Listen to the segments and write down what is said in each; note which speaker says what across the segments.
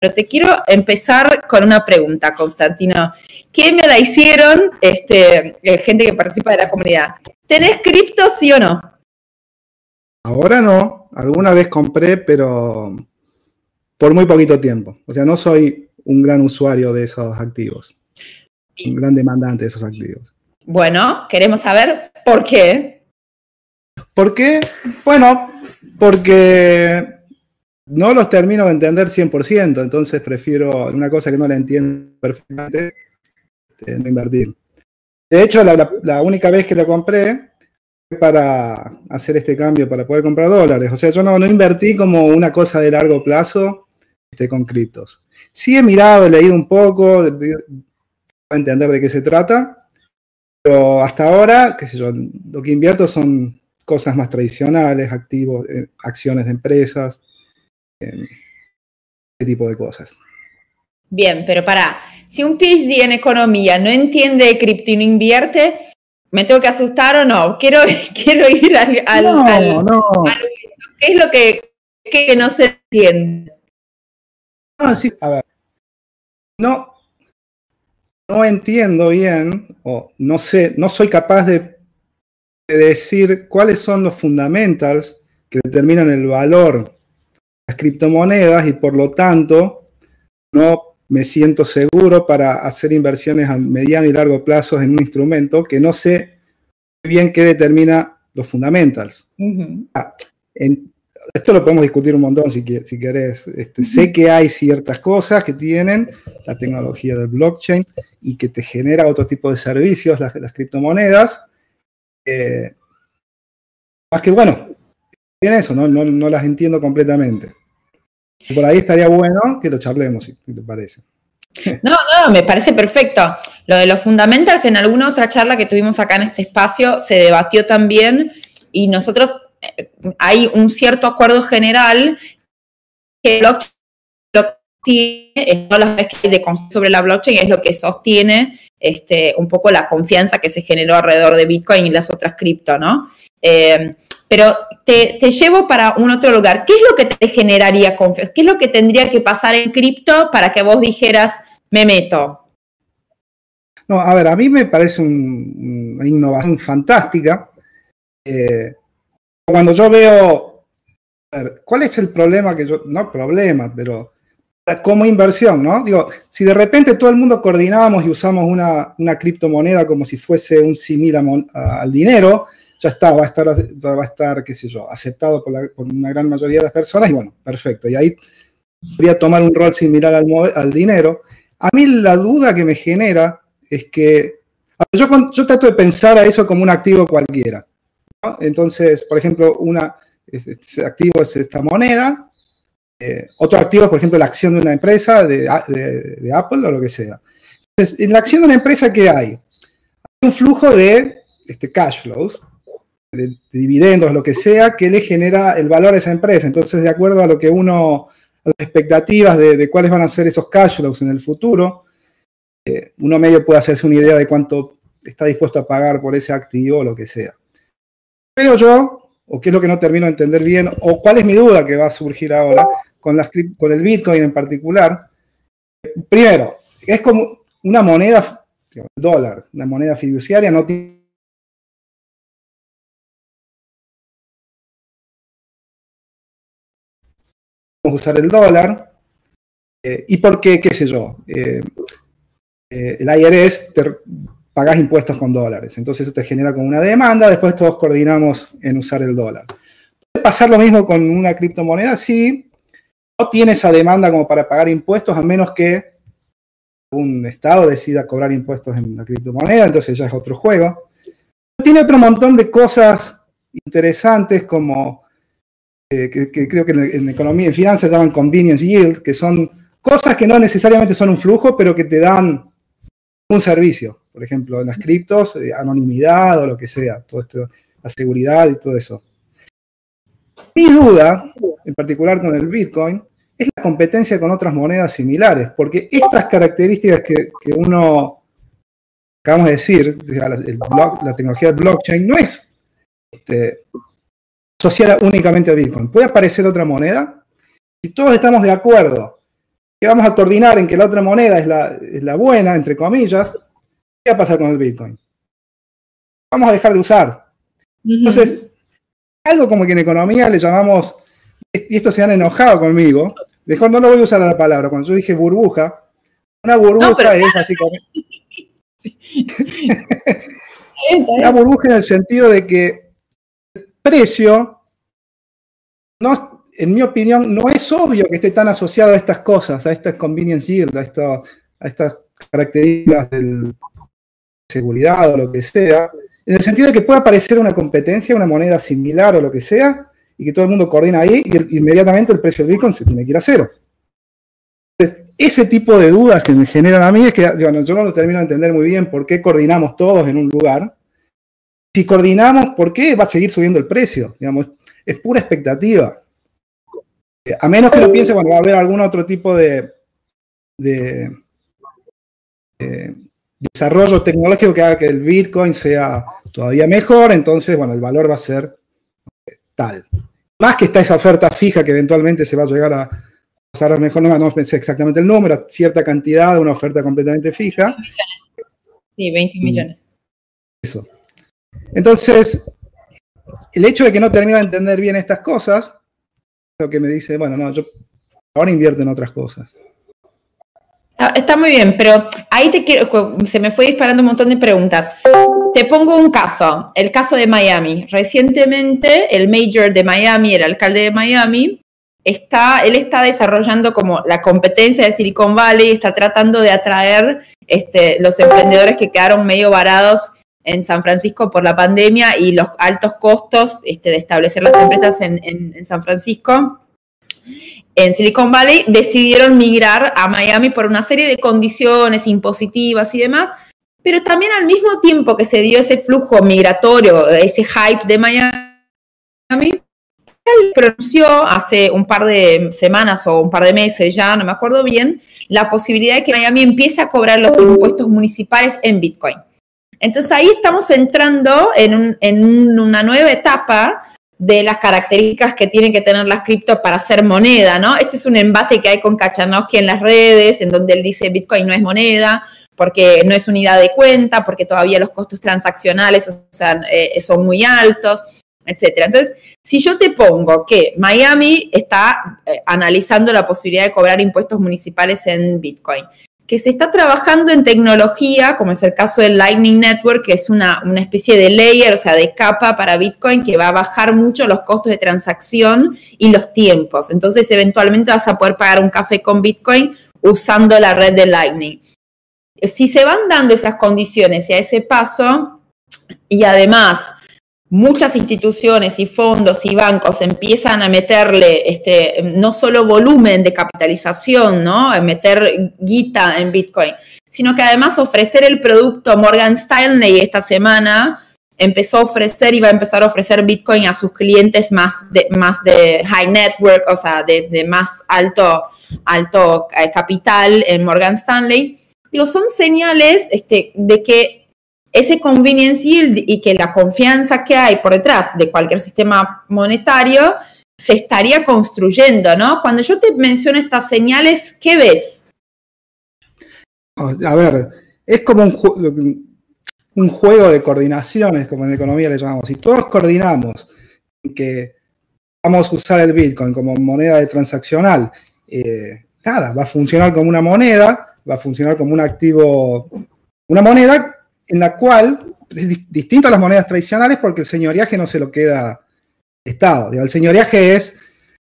Speaker 1: pero te quiero empezar con una pregunta, Constantino. ¿Qué me la hicieron este, eh, gente que participa de la comunidad? ¿Tenés cripto, sí o no?
Speaker 2: Ahora no, alguna vez compré, pero por muy poquito tiempo. O sea, no soy un gran usuario de esos activos, un gran demandante de esos activos.
Speaker 1: Bueno, queremos saber por qué.
Speaker 2: ¿Por qué? Bueno, porque no los termino de entender 100%, entonces prefiero una cosa que no la entiendo perfectamente, este, no invertir. De hecho, la, única vez que la compré fue para hacer este cambio, para poder comprar dólares. O sea, yo no, no invertí como una cosa de largo plazo este, con criptos. Sí he mirado, he leído un poco, para entender de qué se trata, pero hasta ahora, qué sé yo, lo que invierto son cosas más tradicionales, activos, eh, acciones de empresas, ese tipo de cosas.
Speaker 1: Bien, pero para, si un PhD en economía no entiende de cripto y no invierte, ¿me tengo que asustar o no? Quiero, quiero ir al, no, no. ¿Qué es lo que, que no se entiende?
Speaker 2: No, sí, a ver. No, no entiendo bien, o no sé, no soy capaz de, de decir cuáles son los fundamentals que determinan el valor las criptomonedas y por lo tanto no me siento seguro para hacer inversiones a mediano y largo plazo en un instrumento que no sé bien qué determina los fundamentals. Ah, esto lo podemos discutir un montón si, si querés. Este, sé que hay ciertas cosas que tienen la tecnología del blockchain y que te genera otro tipo de servicios, las, criptomonedas. Eh, más que bueno, tiene eso, no, no las entiendo completamente. Por ahí estaría bueno que lo charlemos, si te parece.
Speaker 1: No, no, me parece perfecto. Lo de los fundamentals en alguna otra charla que tuvimos acá en este espacio se debatió también y nosotros eh, hay un cierto acuerdo general que blockchain todas las que hay sobre la blockchain es lo que sostiene este, un poco la confianza que se generó alrededor de Bitcoin y las otras cripto, ¿no? Eh, pero te, llevo para un otro lugar. ¿Qué es lo que te generaría confianza? ¿Qué es lo que tendría que pasar en cripto para que vos dijeras, me meto?
Speaker 2: No, a ver, a mí me parece una innovación fantástica. Eh, cuando yo veo, ¿cuál es el problema que yo, no problema, pero como inversión, ¿no? Digo, si de repente todo el mundo coordinábamos y usamos una, criptomoneda como si fuese un simil al dinero, ya está, va a estar, va a estar qué sé yo, aceptado por, una gran mayoría de las personas y bueno, perfecto. Y ahí podría tomar un rol similar al, al dinero. A mí la duda que me genera es que yo, yo trato de pensar a eso como un activo cualquiera. Entonces, por ejemplo, una, ese activo es esta moneda, eh, otro activo es, por ejemplo, la acción de una empresa, de, de, Apple o lo que sea. Entonces, en la acción de una empresa, ¿qué hay? Hay un flujo de este, cash flows, de, dividendos, lo que sea, que le genera el valor a esa empresa. Entonces, de acuerdo a lo que uno, a las expectativas de, cuáles van a ser esos cash flows en el futuro, eh, uno medio puede hacerse una idea de cuánto está dispuesto a pagar por ese activo o lo que sea. Veo yo, o qué es lo que no termino de entender bien, o cuál es mi duda que va a surgir ahora con, las, con el Bitcoin en particular. Primero, es como una moneda, el dólar, una moneda fiduciaria, no tiene usar el dólar. Eh, ¿Y por qué? ¿Qué sé yo? Eh, eh, el IRS te pagas impuestos con dólares. Entonces eso te genera como una demanda, después todos coordinamos en usar el dólar. ¿Puede pasar lo mismo con una criptomoneda? Sí. No tiene esa demanda como para pagar impuestos a menos que un Estado decida cobrar impuestos en la criptomoneda, entonces ya es otro juego. Tiene otro montón de cosas interesantes como que, creo que en, economía, en finanzas llaman convenience yield, que son cosas que no necesariamente son un flujo, pero que te dan un servicio. Por ejemplo, en las criptos, eh, anonimidad o lo que sea, todo esto, la seguridad y todo eso. Mi duda, en particular con el Bitcoin, es la competencia con otras monedas similares, porque estas características que, uno, acabamos de decir, la tecnología blockchain, no es este, asociada únicamente a Bitcoin. ¿Puede aparecer otra moneda? Si todos estamos de acuerdo que vamos a coordinar en que la otra moneda es la, es la buena, entre comillas, ¿qué va a pasar con el Bitcoin? Vamos a dejar de usar. Entonces, algo como que en economía le llamamos, y esto se han enojado conmigo, mejor no lo voy a usar a la palabra, cuando yo dije burbuja, una burbuja es básicamente... una burbuja en el sentido de que precio, no, en mi opinión, no es obvio que esté tan asociado a estas cosas, a estas convenience yield, a, estas características de seguridad o lo que sea, en el sentido de que pueda aparecer una competencia, una moneda similar o lo que sea, y que todo el mundo coordina ahí y inmediatamente el precio del Bitcoin se tiene que ir a cero. Entonces, ese tipo de dudas que me generan a mí es que yo no lo termino de entender muy bien por qué coordinamos todos en un lugar. Si coordinamos, ¿por qué va a seguir subiendo el precio? Digamos, es pura expectativa. A menos que lo piense, bueno, va a haber algún otro tipo de, de desarrollo tecnológico que haga que el Bitcoin sea todavía mejor, entonces, bueno, el valor va a ser eh, tal. Más que está esa oferta fija que eventualmente se va a llegar a usar mejor, no, no pensé exactamente el número, cierta cantidad de una oferta completamente fija.
Speaker 1: Sí, 20 mm. millones.
Speaker 2: Eso. Entonces, el hecho de que no termina de entender bien estas cosas, lo que me dice, bueno, no, yo ahora invierto en otras cosas.
Speaker 1: Ah, está muy bien, pero ahí te quiero, se me fue disparando un montón de preguntas. Te pongo un caso, el caso de Miami. Recientemente, el mayor de Miami, el alcalde de Miami, está, él está desarrollando como la competencia de Silicon Valley, está tratando de atraer este, los emprendedores que quedaron medio varados en San Francisco por la pandemia y los altos costos este, de establecer las empresas en, San Francisco en Silicon Valley decidieron migrar a Miami por una serie de condiciones impositivas y demás, pero también al mismo tiempo que se dio ese flujo migratorio, ese hype de Miami, él pronunció hace un par de semanas o un par de meses ya, no me acuerdo bien, la posibilidad de que Miami empiece a cobrar los impuestos municipales en Bitcoin. Entonces ahí estamos entrando en, una nueva etapa de las características que tienen que tener las criptos para ser moneda, ¿no? Este es un embate que hay con Kachanowski en las redes, en donde él dice Bitcoin no es moneda, porque no es unidad de cuenta, porque todavía los costos transaccionales eh, son muy altos, etcétera. Entonces, si yo te pongo que Miami está eh, analizando la posibilidad de cobrar impuestos municipales en Bitcoin, que se está trabajando en tecnología, como es el caso del Lightning Network, que es una, especie de layer, o sea, de capa para Bitcoin, que va a bajar mucho los costos de transacción y los tiempos. Entonces, eventualmente vas a poder pagar un café con Bitcoin usando la red de Lightning. Si se van dando esas condiciones y a ese paso, y además muchas instituciones y fondos y bancos empiezan a meterle este, no solo volumen de capitalización, ¿no? A meter guita en Bitcoin, sino que además ofrecer el producto Morgan Stanley esta semana empezó a ofrecer y va a empezar a ofrecer Bitcoin a sus clientes más de, más de high network, o sea, de, más alto, alto eh, capital en Morgan Stanley. Digo, son señales este, de que ese convenience yield y que la confianza que hay por detrás de cualquier sistema monetario se estaría construyendo, ¿no? Cuando yo te menciono estas señales, ¿qué ves?
Speaker 2: A ver, es como un, un juego de coordinaciones, como en economía le llamamos. Si todos coordinamos que vamos a usar el Bitcoin como moneda de transaccional, eh, nada, va a funcionar como una moneda, va a funcionar como un activo, una moneda en la cual es distinto a las monedas tradicionales porque el señoriaje no se lo queda Estado. el señoriaje es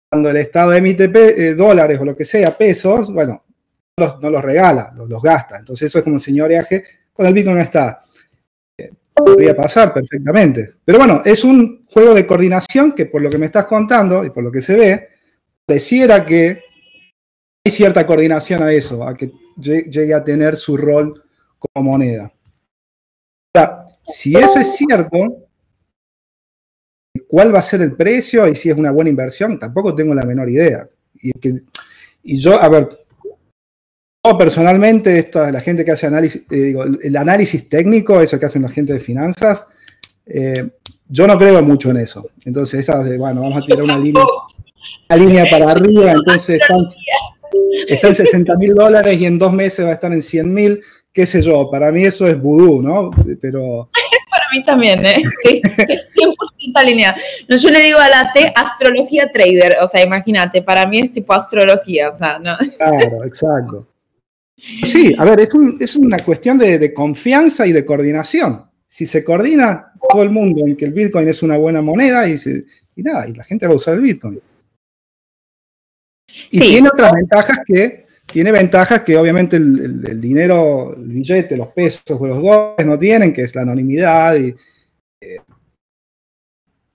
Speaker 2: cuando el Estado emite eh, dólares o lo que sea, pesos, bueno, no los, regala, los, gasta. Entonces eso es como un señoriaje. Con el Bitcoin no está. Eh, podría pasar perfectamente. Pero bueno, es un juego de coordinación que por lo que me estás contando y por lo que se ve, pareciera que hay cierta coordinación a eso, a que llegue a tener su rol como moneda si eso es cierto, ¿cuál va a ser el precio y si es una buena inversión? Tampoco tengo la menor idea. Y, yo, a ver, yo personalmente, esta, la gente que hace análisis, eh, digo, el análisis técnico, eso que hacen la gente de finanzas, eh, yo no creo mucho en eso. Entonces, esa de, bueno, vamos a tirar una línea, para arriba, entonces está en 60 mil dólares y en dos meses va a estar en 100 mil, qué sé yo, para mí eso es vudú, ¿no? Pero...
Speaker 1: para mí también, ¿eh? Sí, 100% alineada. No, yo le digo a la T astrología trader, o sea, imagínate, para mí es tipo astrología, o sea, ¿no?
Speaker 2: Claro, exacto. Sí, a ver, es, una cuestión de, confianza y de coordinación. Si se coordina todo el mundo en que el Bitcoin es una buena moneda y, nada, y la gente va a usar el Bitcoin. Y tiene otras ventajas que, tiene ventajas que obviamente el, dinero, el billete, los pesos o los dólares no tienen, que es la anonimidad. Y, eh,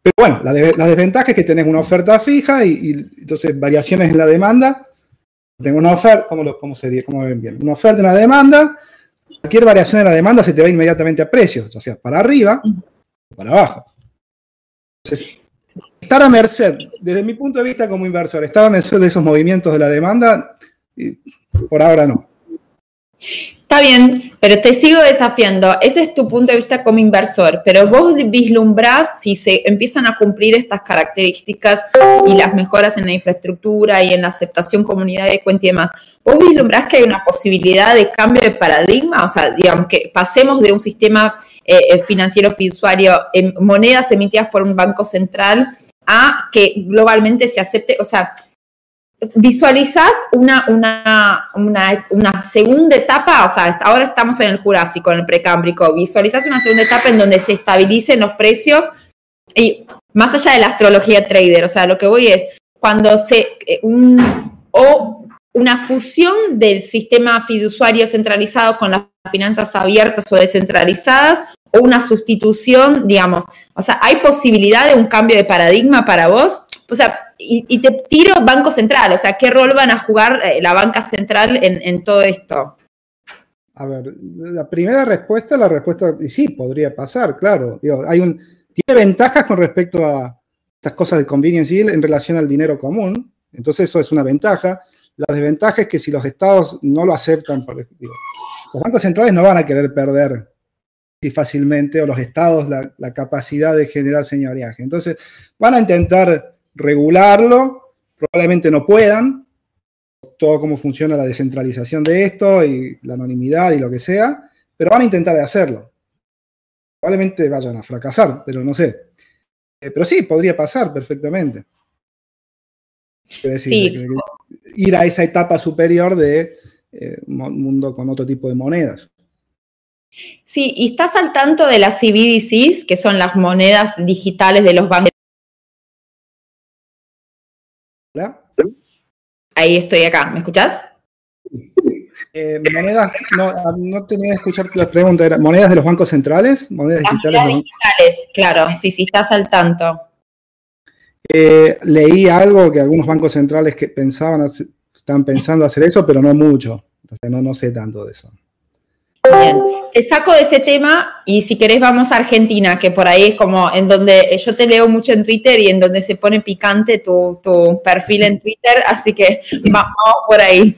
Speaker 2: pero bueno, la, desventaja es que tenés una oferta fija y, entonces variaciones en la demanda tengo una oferta, ¿cómo, sería? ¿Cómo ven bien? Una oferta, una demanda. Cualquier variación de la demanda se te va inmediatamente a precios, o sea, para arriba o para abajo. Entonces, estar a merced, desde mi punto de vista como inversor, estar a merced de esos movimientos de la demanda, por ahora no.
Speaker 1: Está bien, pero te sigo desafiando. Ese es tu punto de vista como inversor, pero vos vislumbrás si se empiezan a cumplir estas características y las mejoras en la infraestructura y en la aceptación comunidad de cuenta y demás. ¿Vos vislumbrás que hay una posibilidad de cambio de paradigma? O sea, digamos que pasemos de un sistema eh, eh, financiero fiduciario en monedas emitidas por un banco central a que globalmente se acepte, o sea, visualizas una, una, una, segunda etapa, o sea, ahora estamos en el Jurásico, en el Precámbrico, visualizas una segunda etapa en donde se estabilicen los precios y más allá de la astrología trader, o sea, lo que voy es cuando se, eh, un, o una fusión del sistema fiduciario centralizado con las finanzas abiertas o descentralizadas, o una sustitución, digamos, o sea, ¿hay posibilidad de un cambio de paradigma para vos? O sea, y, te tiro Banco Central, o sea, ¿qué rol van a jugar eh, la banca central en, todo esto?
Speaker 2: A ver, la primera respuesta, la respuesta, y sí, podría pasar, claro. hay un, tiene ventajas con respecto a estas cosas de convenience yield en relación al dinero común, entonces eso es una ventaja. La desventaja es que si los estados no lo aceptan, los bancos centrales no van a querer perder fácilmente, o los estados, la, la capacidad de generar señoriaje. Entonces, van a intentar regularlo, probablemente no puedan, todo cómo funciona la descentralización de esto y la anonimidad y lo que sea, pero van a intentar hacerlo. Probablemente vayan a fracasar, pero no sé. Eh, pero sí, podría pasar perfectamente. decir, ir a esa etapa superior de eh, un mundo con otro tipo de monedas.
Speaker 1: Sí, y estás al tanto de las CBDCs, que son las monedas digitales de los bancos Ahí estoy acá, ¿me escuchás?
Speaker 2: Eh, monedas, no, no tenía que escuchar la pregunta, era monedas de los bancos centrales, monedas digitales.
Speaker 1: Monedas digitales, claro, sí, sí, estás al tanto.
Speaker 2: Eh, leí algo que algunos bancos centrales que pensaban, están pensando hacer eso, pero no mucho. Entonces no, no sé tanto de eso.
Speaker 1: Bien, te saco de ese tema y si querés vamos a Argentina, que por ahí es como en donde yo te leo mucho en Twitter y en donde se pone picante tu, perfil en Twitter, así que vamos por ahí.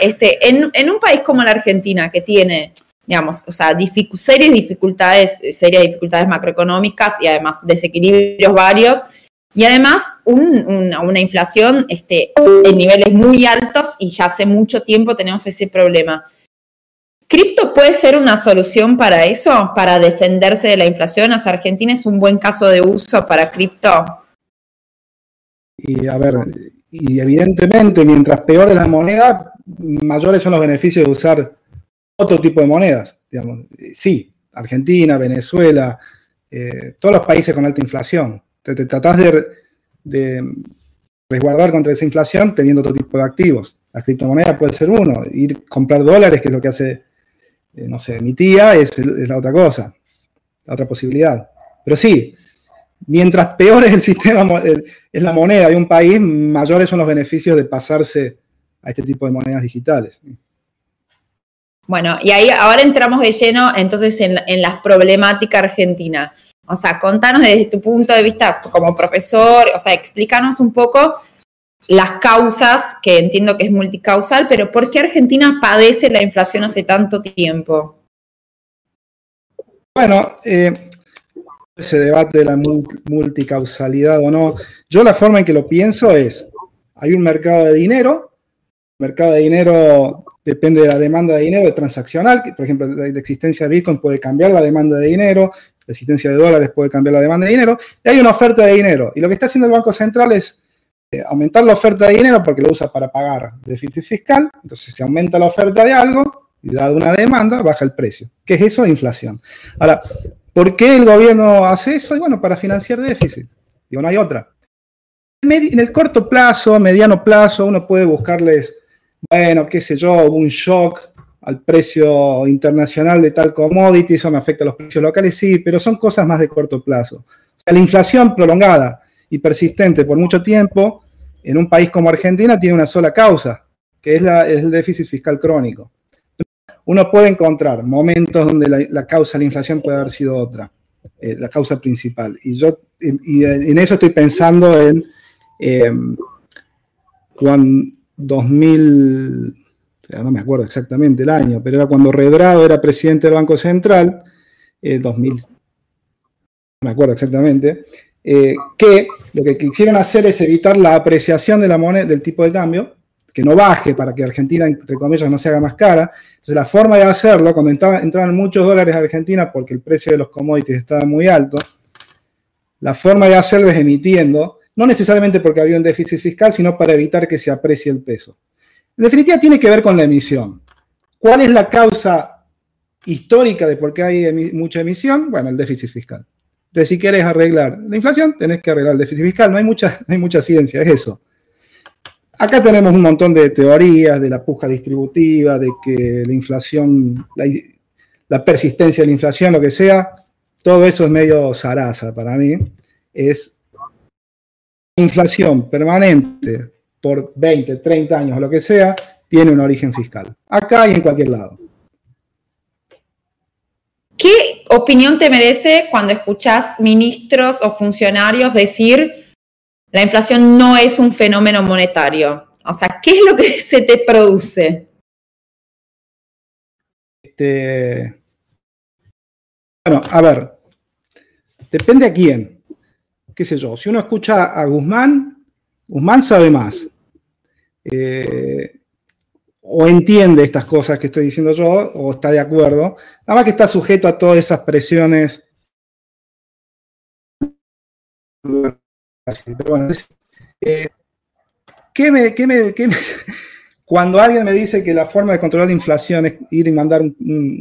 Speaker 1: Este, en, un país como la Argentina, que tiene, digamos, o sea, serias dificultades, serias dificultades macroeconómicas y además desequilibrios varios, y además una, una, inflación este, en niveles muy altos y ya hace mucho tiempo tenemos ese problema. ¿Cripto puede ser una solución para eso, para defenderse de la inflación? O sea, Argentina es un buen caso de uso para cripto.
Speaker 2: Y a ver, y evidentemente, mientras peor es la moneda, mayores son los beneficios de usar otro tipo de monedas. Digamos. Sí, Argentina, Venezuela, eh, todos los países con alta inflación. Te, tratás de, resguardar contra esa inflación teniendo otro tipo de activos. La criptomoneda puede ser uno, ir comprar dólares, que es lo que hace eh, no sé, mi tía es, la otra cosa, la otra posibilidad. Pero sí, mientras peor es el sistema, es la moneda de un país, mayores son los beneficios de pasarse a este tipo de monedas digitales.
Speaker 1: Bueno, y ahí ahora entramos de lleno entonces en, en las problemáticas argentinas. O sea, contanos desde tu punto de vista como profesor, o sea, explícanos un poco las causas, que entiendo que es multicausal, pero ¿por qué Argentina padece la inflación hace tanto tiempo?
Speaker 2: Bueno, eh, ese debate de la multicausalidad o no, yo la forma en que lo pienso es, hay un mercado de dinero, mercado de dinero depende de la demanda de dinero, de transaccional, por ejemplo, la existencia de Bitcoin puede cambiar la demanda de dinero, la existencia de dólares puede cambiar la demanda de dinero, y hay una oferta de dinero. Y lo que está haciendo el Banco Central es aumentar la oferta de dinero porque lo usa para pagar déficit fiscal, entonces se aumenta la oferta de algo y dado una demanda, baja el precio. ¿Qué es eso? Inflación. Ahora, ¿por qué el gobierno hace eso? Y bueno, para financiar déficit. Digo, no hay otra. En el corto plazo, mediano plazo, uno puede buscarles, bueno, qué sé yo, un shock al precio internacional de tal commodity, eso me afecta a los precios locales, sí, pero son cosas más de corto plazo. O sea, la inflación prolongada y persistente por mucho tiempo en un país como Argentina tiene una sola causa, que es, el déficit fiscal crónico. Uno puede encontrar momentos donde la, causa de la inflación puede haber sido otra, eh, la causa principal. Y yo y en eso estoy pensando en cuando 2000, no me acuerdo exactamente el año, pero era cuando Redrado era presidente del Banco Central, 2000, eh, no me acuerdo exactamente, eh, que lo que quisieron hacer es evitar la apreciación de la moneda, del tipo de cambio, que no baje para que Argentina, entre comillas, no se haga más cara. Entonces, la forma de hacerlo, cuando entraban muchos dólares a Argentina porque el precio de los commodities estaba muy alto, la forma de hacerlo es emitiendo, no necesariamente porque había un déficit fiscal, sino para evitar que se aprecie el peso. En definitiva, tiene que ver con la emisión. ¿Cuál es la causa histórica de por qué hay mucha emisión? Bueno, el déficit fiscal. Entonces, si quieres arreglar la inflación, tenés que arreglar el déficit fiscal. No hay mucha, hay mucha ciencia, es eso. Acá tenemos un montón de teorías de la puja distributiva, de que la inflación, la, persistencia de la inflación, lo que sea, todo eso es medio zaraza para mí. Es inflación permanente por 20, 30 años o lo que sea, tiene un origen fiscal. Acá y en cualquier lado.
Speaker 1: ¿Qué opinión te merece cuando escuchas ministros o funcionarios decir la inflación no es un fenómeno monetario? O sea, ¿qué es lo que se te produce?
Speaker 2: Este, bueno, a ver, depende a quién. Qué sé yo, si uno escucha a Guzmán, Guzmán sabe más. Eh, o entiende estas cosas que estoy diciendo yo, o está de acuerdo, nada más que está sujeto a todas esas presiones. Eh, cuando alguien me dice que la forma de controlar la inflación es ir y mandar un,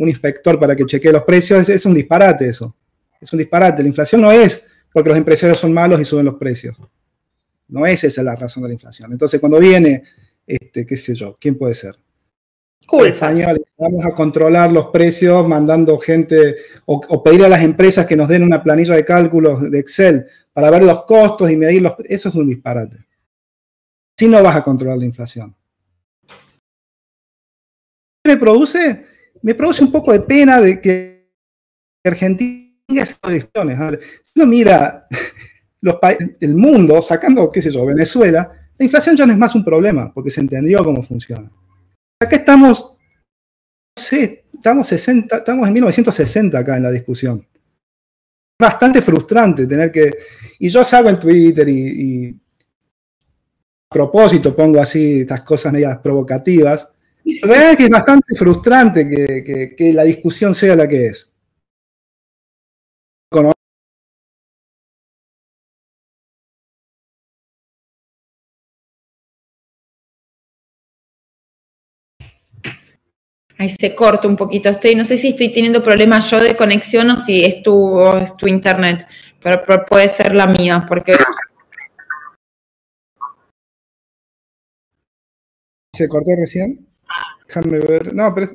Speaker 2: inspector para que chequee los precios, es, es, un disparate eso. Es un disparate. La inflación no es porque los empresarios son malos y suben los precios. No es esa la razón de la inflación. Entonces, cuando viene este, qué sé yo, ¿quién puede ser? Español, vamos a controlar los precios mandando gente o, pedir a las empresas que nos den una planilla de cálculos de Excel para ver los costos y medir los... Eso es un disparate. Si no vas a controlar la inflación. ¿Qué me produce? Me produce un poco de pena de que Argentina tenga esas decisiones. si uno mira los el mundo, sacando, qué sé yo, Venezuela, la inflación ya no es más un problema, porque se entendió cómo funciona. Acá estamos, estamos, 60, estamos en 1960 acá en la discusión. Bastante frustrante tener que... Y yo salgo en Twitter y, a propósito pongo así estas cosas medias provocativas. La verdad es que es bastante frustrante que la discusión sea la que es.
Speaker 1: Ahí se corta un poquito. Estoy, no sé si estoy teniendo problemas yo de conexión o si es tu, es tu internet, pero, puede ser la mía, porque.
Speaker 2: ¿Se cortó recién? Déjame ver. No, pero.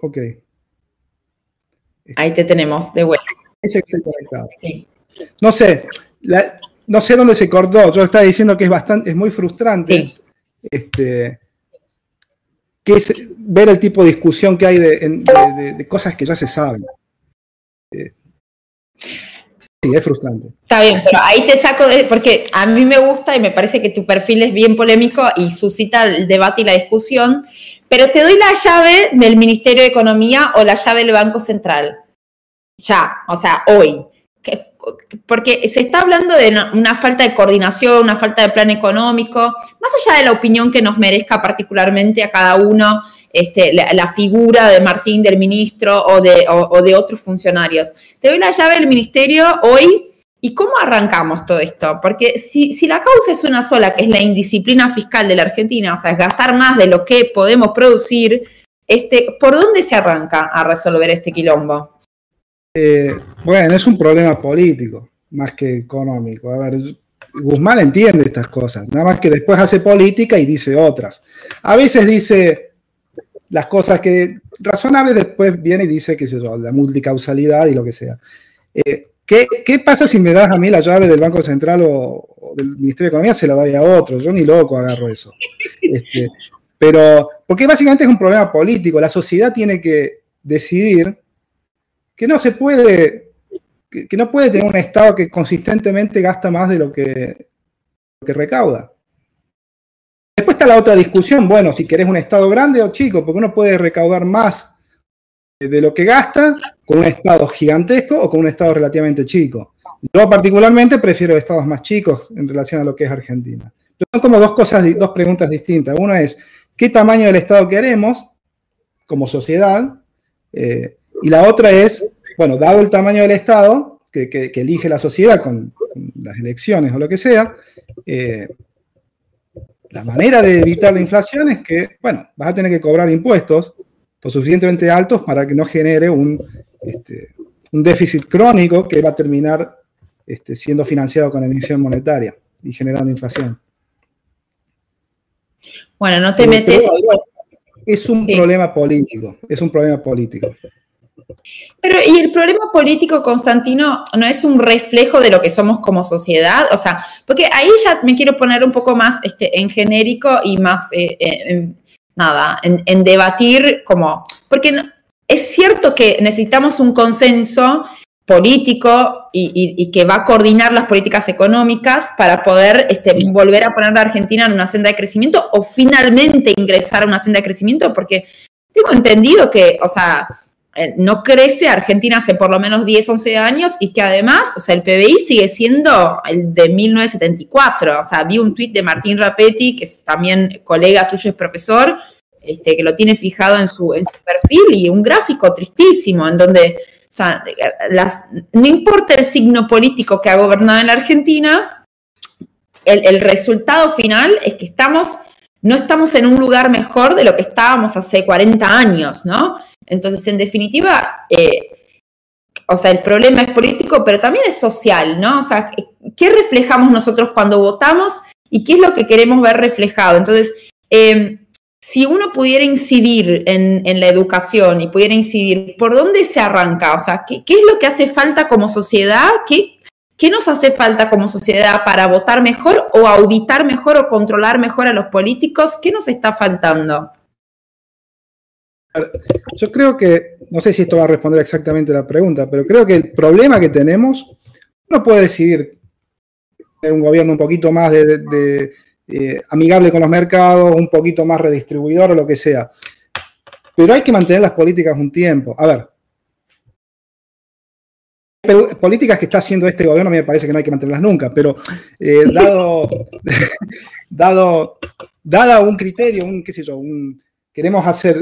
Speaker 2: Ok.
Speaker 1: Ahí te tenemos, de vuelta.
Speaker 2: conectado. Sí. No sé, no sé dónde se cortó. Yo estaba diciendo que es bastante, es muy frustrante. Sí. Este, que es ver el tipo de discusión que hay de, cosas que ya se saben. Eh, sí, es frustrante.
Speaker 1: Está bien, pero ahí te saco, de, porque a mí me gusta y me parece que tu perfil es bien polémico y suscita el debate y la discusión, pero te doy la llave del Ministerio de Economía o la llave del Banco Central. Ya, o sea, hoy. Porque se está hablando de una falta de coordinación, una falta de plan económico, más allá de la opinión que nos merezca particularmente a cada uno este, la, figura de Martín, del ministro o de, otros funcionarios. Te doy la llave del ministerio hoy. ¿Y cómo arrancamos todo esto? Porque si, si, la causa es una sola, que es la indisciplina fiscal de la Argentina, o sea, es gastar más de lo que podemos producir, este, ¿por dónde se arranca a resolver este quilombo?
Speaker 2: Eh, bueno, es un problema político más que económico. A ver, Guzmán entiende estas cosas, nada más que después hace política y dice otras. A veces dice las cosas que razonables, después viene y dice, qué sé la multicausalidad y lo que sea. Eh, ¿qué, pasa si me das a mí la llave del Banco Central o, del Ministerio de Economía? Se la doy a otro. Yo ni loco agarro eso. Este, pero, porque básicamente es un problema político. La sociedad tiene que decidir que no se puede, que, no puede tener un Estado que consistentemente gasta más de lo que, recauda. Después está la otra discusión, bueno, si querés un Estado grande o chico, porque uno puede recaudar más de lo que gasta con un Estado gigantesco o con un Estado relativamente chico. Yo particularmente prefiero estados más chicos en relación a lo que es Argentina. son como dos cosas, dos preguntas distintas. Una es, ¿qué tamaño del Estado queremos como sociedad? Eh, y la otra es, bueno, dado el tamaño del Estado que, elige la sociedad con, las elecciones o lo que sea, eh, la manera de evitar la inflación es que, bueno, vas a tener que cobrar impuestos lo suficientemente altos para que no genere un, este, un déficit crónico que va a terminar este, siendo financiado con emisión monetaria y generando inflación.
Speaker 1: Bueno, no te metes.
Speaker 2: es un problema político, es un problema político.
Speaker 1: Pero, ¿y el problema político, Constantino, no es un reflejo de lo que somos como sociedad? O sea, porque ahí ya me quiero poner un poco más este, en genérico y más, eh, eh, nada, en, debatir como, porque es cierto que necesitamos un consenso político y, que va a coordinar las políticas económicas para poder este, volver a poner a Argentina en una senda de crecimiento o finalmente ingresar a una senda de crecimiento, porque tengo entendido que, o sea, no crece Argentina hace por lo menos 10, 11 años y que además, o sea, el PBI sigue siendo el de 1974. O sea, vi un tuit de Martín Rapetti, que es también colega suyo, es profesor, este, que lo tiene fijado en su, en su perfil y un gráfico tristísimo en donde, o sea, las, no importa el signo político que ha gobernado en la Argentina, el, el resultado final es que estamos, no estamos en un lugar mejor de lo que estábamos hace 40 años, ¿no? Entonces, en definitiva, eh, o sea, el problema es político, pero también es social, ¿no? O sea, ¿qué reflejamos nosotros cuando votamos y qué es lo que queremos ver reflejado? Entonces, em, si uno pudiera incidir en, la educación y pudiera incidir, ¿por dónde se arranca? O sea, ¿qué, es lo que hace falta como sociedad? ¿Qué, ¿Qué nos hace falta como sociedad para votar mejor o auditar mejor o controlar mejor a los políticos? ¿Qué nos está faltando?
Speaker 2: Yo creo que, no sé si esto va a responder exactamente la pregunta, pero creo que el problema que tenemos, uno puede decidir tener un gobierno un poquito más de, eh, amigable con los mercados, un poquito más redistribuidor o lo que sea. Pero hay que mantener las políticas un tiempo. A ver, políticas que está haciendo este gobierno me parece que no hay que mantenerlas nunca, pero eh, dado, dado, un criterio, un, qué sé yo, un, queremos hacer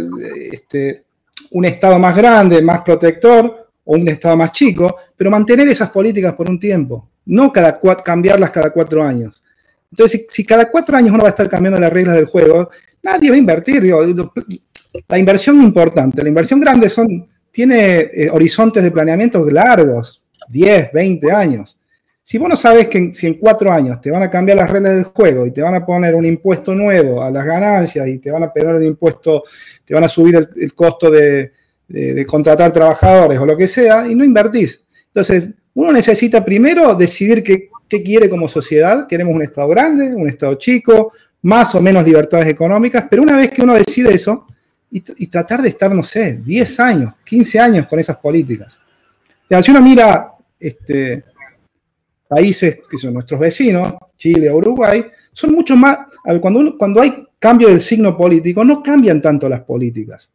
Speaker 2: este, un Estado más grande, más protector o un Estado más chico, pero mantener esas políticas por un tiempo, no cada cambiarlas cada cuatro años. Entonces, si, cada cuatro años uno va a estar cambiando las reglas del juego, nadie va a invertir. la inversión importante, la inversión grande son, tiene eh, horizontes de planeamiento largos, 10, 20 años. Si vos no sabes que si en cuatro años te van a cambiar las reglas del juego y te van a poner un impuesto nuevo a las ganancias y te van a poner el impuesto, te van a subir el, costo de, contratar trabajadores o lo que sea, y no invertís. Entonces, uno necesita primero decidir qué, quiere como sociedad. Queremos un Estado grande, un Estado chico, más o menos libertades económicas, pero una vez que uno decide eso, y, tratar de estar, no sé, 10 años, 15 años con esas políticas. si uno mira este, países que son nuestros vecinos, Chile o Uruguay, son mucho más, cuando, cuando hay cambio del signo político, no cambian tanto las políticas.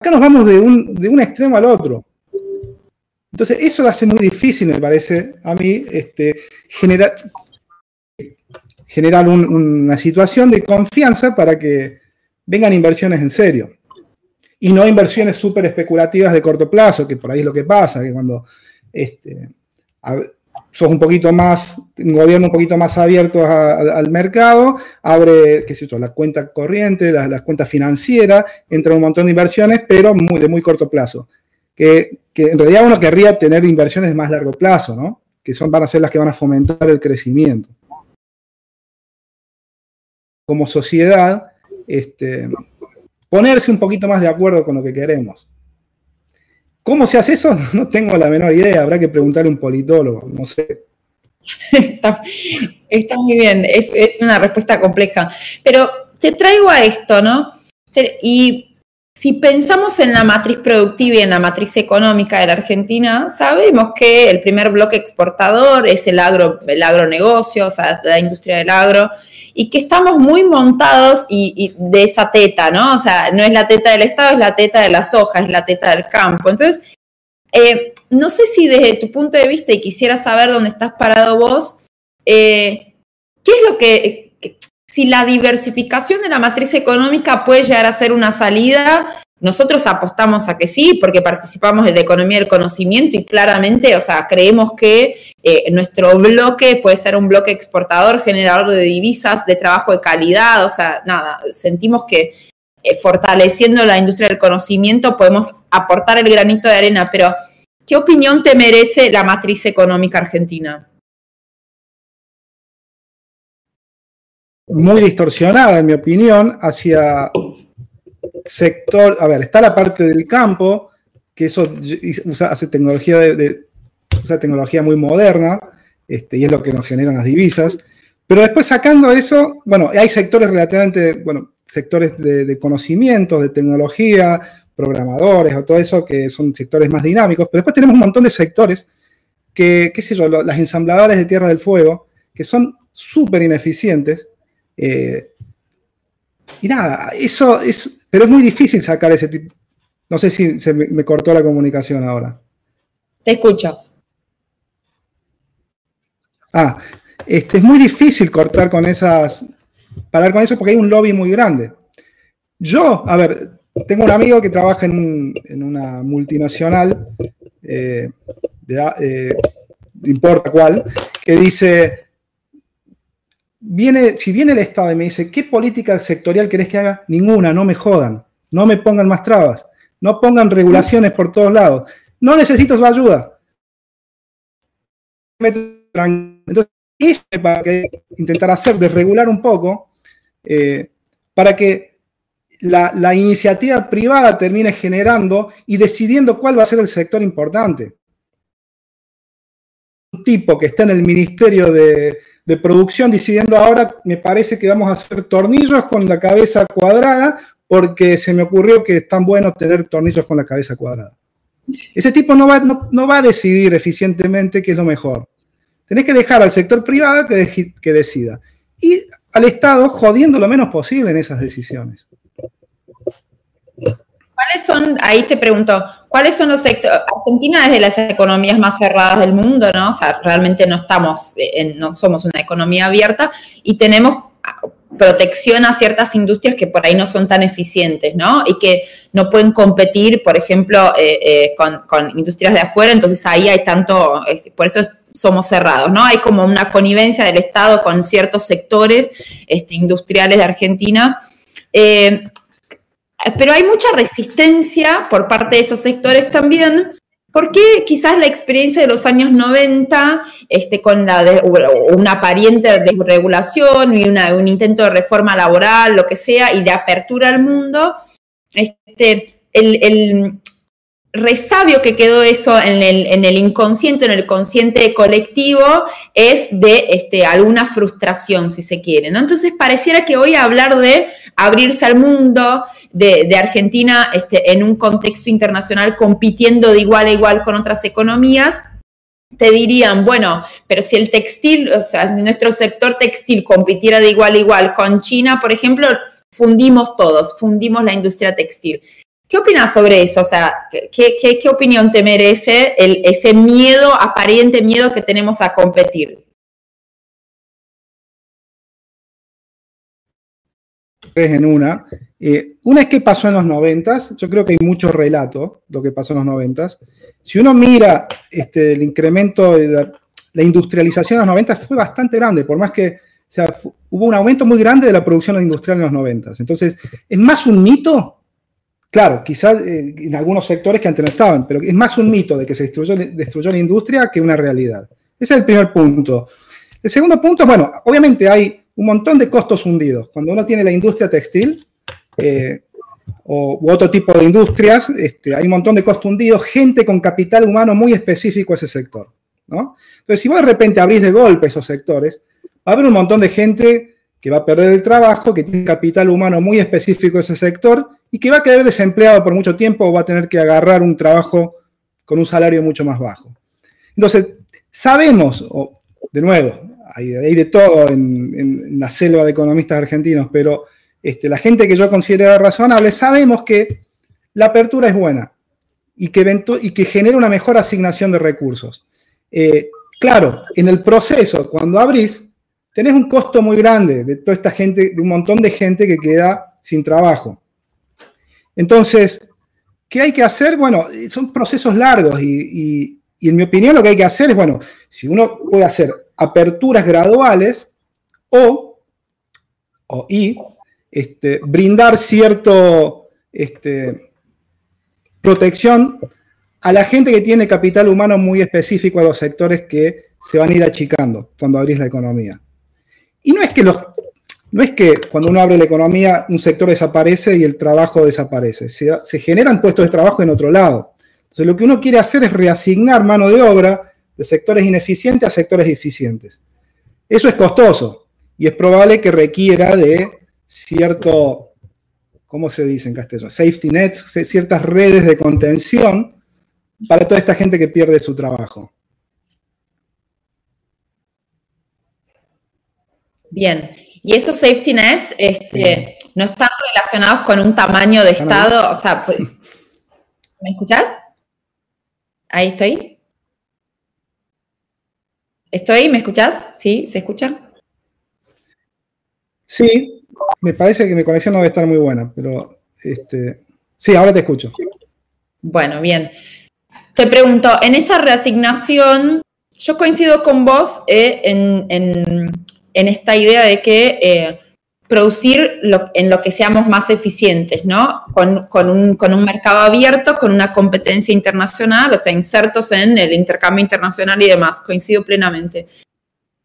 Speaker 2: Acá nos vamos de un, de un extremo al otro. Entonces, eso lo hace muy difícil, me parece, a mí, este, generar, generar una situación de confianza para que vengan inversiones en serio. Y no inversiones súper especulativas de corto plazo, que por ahí es lo que pasa, que cuando este, sos un poquito más, un gobierno un poquito más abierto al mercado, abre, qué sé yo, la cuenta corriente, las la cuentas financieras, entra un montón de inversiones, pero muy, de muy corto plazo. Que, en realidad uno querría tener inversiones de más largo plazo, ¿no? Que son, van a ser las que van a fomentar el crecimiento. Como sociedad, este, ponerse un poquito más de acuerdo con lo que queremos. ¿Cómo se hace eso? No tengo la menor idea, habrá que preguntarle a un politólogo, no sé.
Speaker 1: Está, muy bien, es, una respuesta compleja. Pero te traigo a esto, ¿no? Y si pensamos en la matriz productiva y en la matriz económica de la Argentina, sabemos que el primer bloque exportador es el, agro, el agronegocio, o sea, la industria del agro, y que estamos muy montados y, de esa teta, ¿no? O sea, no es la teta del Estado, es la teta de las hojas, es la teta del campo. Entonces, eh, no sé si desde tu punto de vista, y quisiera saber dónde estás parado vos, eh, ¿qué es lo que, si la diversificación de la matriz económica puede llegar a ser una salida nosotros apostamos a que sí, porque participamos en la economía del conocimiento y claramente, o sea, creemos que eh, nuestro bloque puede ser un bloque exportador, generador de divisas, de trabajo de calidad, o sea, nada, sentimos que eh, fortaleciendo la industria del conocimiento podemos aportar el granito de arena, pero ¿qué opinión te merece la matriz económica argentina?
Speaker 2: Muy distorsionada, en mi opinión, hacia sector, a ver, está la parte del campo, que eso usa, hace tecnología de, tecnología muy moderna, este, y es lo que nos generan las divisas. Pero después sacando eso, bueno, hay sectores relativamente, bueno, sectores de, conocimiento, de tecnología, programadores o todo eso, que son sectores más dinámicos, pero después tenemos un montón de sectores que, qué sé yo, las ensambladoras de Tierra del Fuego, que son súper ineficientes. Eh, y nada, eso es, pero es muy difícil sacar ese tipo. No sé si se me, cortó la comunicación ahora.
Speaker 1: Te escucho.
Speaker 2: Ah, este, es muy difícil cortar con esas, parar con eso porque hay un lobby muy grande. Yo, a ver, tengo un amigo que trabaja en, una multinacional, eh, eh, importa cuál, que dice, viene, si viene el Estado y me dice, ¿qué política sectorial querés que haga? Ninguna, no me jodan, no me pongan más trabas, no pongan regulaciones por todos lados, no necesito su ayuda. Entonces, eso para que intentar hacer, desregular un poco, eh, para que la, la, iniciativa privada termine generando y decidiendo cuál va a ser el sector importante. Un tipo que está en el Ministerio de, de producción decidiendo ahora me parece que vamos a hacer tornillos con la cabeza cuadrada porque se me ocurrió que es tan bueno tener tornillos con la cabeza cuadrada. Ese tipo no va, no, va a decidir eficientemente qué es lo mejor. Tenés que dejar al sector privado que, que decida. Y al Estado jodiendo lo menos posible en esas decisiones.
Speaker 1: ¿Cuáles son, ahí te pregunto, cuáles son los sectores? Argentina es de las economías más cerradas del mundo, ¿no? O sea, realmente no estamos, no somos una economía abierta y tenemos protección a ciertas industrias que por ahí no son tan eficientes, ¿no? Y que no pueden competir, por ejemplo, eh, eh, con, industrias de afuera, entonces ahí hay tanto, por eso somos cerrados, ¿no? Hay como una connivencia del Estado con ciertos sectores este, industriales de Argentina. Eh, pero hay mucha resistencia por parte de esos sectores también, porque quizás la experiencia de los años 90, este, con la una pariente desregulación y un intento de reforma laboral, lo que sea, y de apertura al mundo, este, el, resabio que quedó eso en el, en el, inconsciente, en el consciente colectivo, es de este, alguna frustración, si se quiere. Entonces, pareciera que hoy hablar de abrirse al mundo, de, Argentina este, en un contexto internacional compitiendo de igual a igual con otras economías, te dirían, bueno, pero si el textil, o sea, si nuestro sector textil compitiera de igual a igual con China, por ejemplo, fundimos todos, fundimos la industria textil. ¿Qué opinas sobre eso? O sea, ¿qué, opinión te merece ese miedo, aparente miedo que tenemos a competir?
Speaker 2: en una. Eh, una es que pasó en los noventas, yo creo que hay mucho relato lo que pasó en los noventas. Si uno mira este, el incremento de la, industrialización en los noventas fue bastante grande, por más que hubo un aumento muy grande de la producción industrial en los noventas. Entonces, ¿es más un mito? Claro, quizás eh, en algunos sectores que antes no estaban, pero es más un mito de que se destruyó, la industria que una realidad. Ese es el primer punto. El segundo punto, bueno, obviamente hay un montón de costos hundidos. Cuando uno tiene la industria textil eh, o, u otro tipo de industrias, este, hay un montón de costos hundidos, gente con capital humano muy específico a ese sector. ¿no? Entonces, si vos de repente abrís de golpe esos sectores, va a haber un montón de gente que va a perder el trabajo, que tiene capital humano muy específico a ese sector y que va a quedar desempleado por mucho tiempo o va a tener que agarrar un trabajo con un salario mucho más bajo. Entonces, sabemos, de nuevo, hay, de todo en, la selva de economistas argentinos, pero este, la gente que yo considero razonable, sabemos que la apertura es buena y que, genera una mejor asignación de recursos. Eh, claro, en el proceso, cuando abrís, tenés un costo muy grande de toda esta gente, de un montón de gente que queda sin trabajo. Entonces, ¿qué hay que hacer? Bueno, son procesos largos y, en mi opinión lo que hay que hacer es, bueno, si uno puede hacer aperturas graduales o, o y este, brindar cierto este, protección a la gente que tiene capital humano muy específico a los sectores que se van a ir achicando cuando abrís la economía. Y no es que los, no es que cuando uno abre la economía un sector desaparece y el trabajo desaparece, se, generan puestos de trabajo en otro lado. Entonces lo que uno quiere hacer es reasignar mano de obra de sectores ineficientes a sectores eficientes. Eso es costoso y es probable que requiera de cierto, ¿cómo se dice en castellano? Safety nets, ciertas redes de contención para toda esta gente que pierde su trabajo.
Speaker 1: Bien, y esos safety nets este, no están relacionados con un tamaño de Estado, o sea, pues, ¿me escuchás? Ahí estoy. ¿Estoy? ¿Me escuchás? ¿Sí? ¿Se escucha?
Speaker 2: Sí, me parece que mi conexión no debe estar muy buena, pero este, sí, ahora te escucho.
Speaker 1: Bueno, bien. Te pregunto, en esa reasignación, yo coincido con vos eh, en, esta idea de que eh, producir en lo que seamos más eficientes, ¿no? Con, un, mercado abierto, con una competencia internacional, o sea, insertos en el intercambio internacional y demás, coincido plenamente.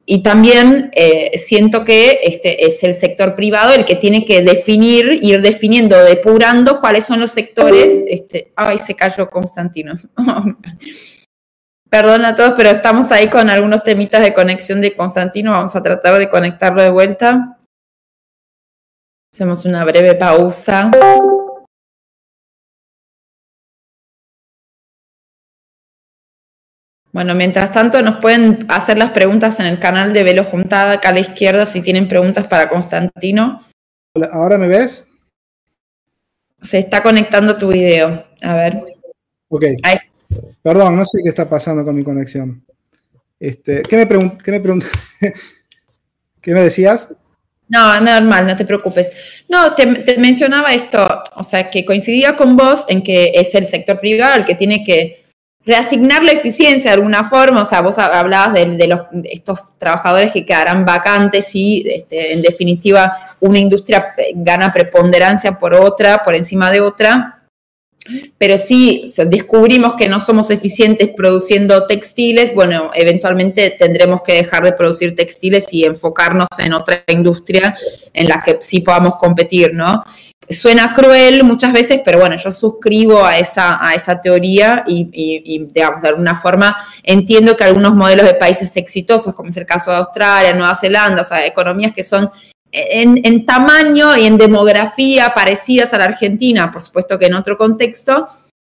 Speaker 1: Y también eh, siento que este es el sector privado el que tiene que definir, ir definiendo, depurando cuáles son los sectores. Este, ay, se cayó Constantino. Perdón a todos, pero estamos ahí con algunos temitas de conexión de Constantino. Vamos a tratar de conectarlo de vuelta. Hacemos una breve pausa. Bueno, mientras tanto nos pueden hacer las preguntas en el canal de Velo Juntada, acá a la izquierda, si tienen preguntas para Constantino.
Speaker 2: ¿Ahora me ves?
Speaker 1: Se está conectando tu video. A ver.
Speaker 2: Ok. Perdón, no sé qué está pasando con mi conexión. Este, ¿Qué me, qué me, ¿Qué me decías?
Speaker 1: No, normal, no te preocupes. No, te, mencionaba esto, o sea, que coincidía con vos en que es el sector privado el que tiene que reasignar la eficiencia de alguna forma, o sea, vos hablabas de, los, estos trabajadores que quedarán vacantes y, este, en definitiva, una industria gana preponderancia por otra, por encima de otra, pero si descubrimos que no somos eficientes produciendo textiles, bueno, eventualmente tendremos que dejar de producir textiles y enfocarnos en otra industria en la que sí podamos competir, ¿no? Suena cruel muchas veces, pero bueno, yo suscribo a esa, a esa teoría y, y, digamos, de alguna forma entiendo que algunos modelos de países exitosos, como es el caso de Australia, Nueva Zelanda, o sea, economías que son en, tamaño y en demografía parecidas a la Argentina, por supuesto que en otro contexto,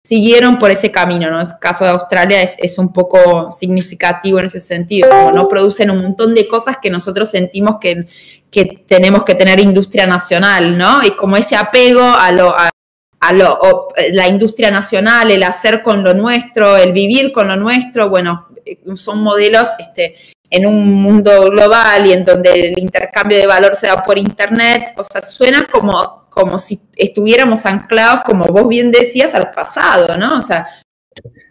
Speaker 1: siguieron por ese camino, ¿no? El caso de Australia es, un poco significativo en ese sentido, como no producen un montón de cosas que nosotros sentimos que, que tenemos que tener industria nacional, ¿no? Y como ese apego a, lo, a, a lo, la industria nacional, el hacer con lo nuestro, el vivir con lo nuestro, bueno, son modelos este, en un mundo global y en donde el intercambio de valor se da por Internet, o sea, suena como, como si estuviéramos anclados, como vos bien decías, al pasado, ¿no? O sea,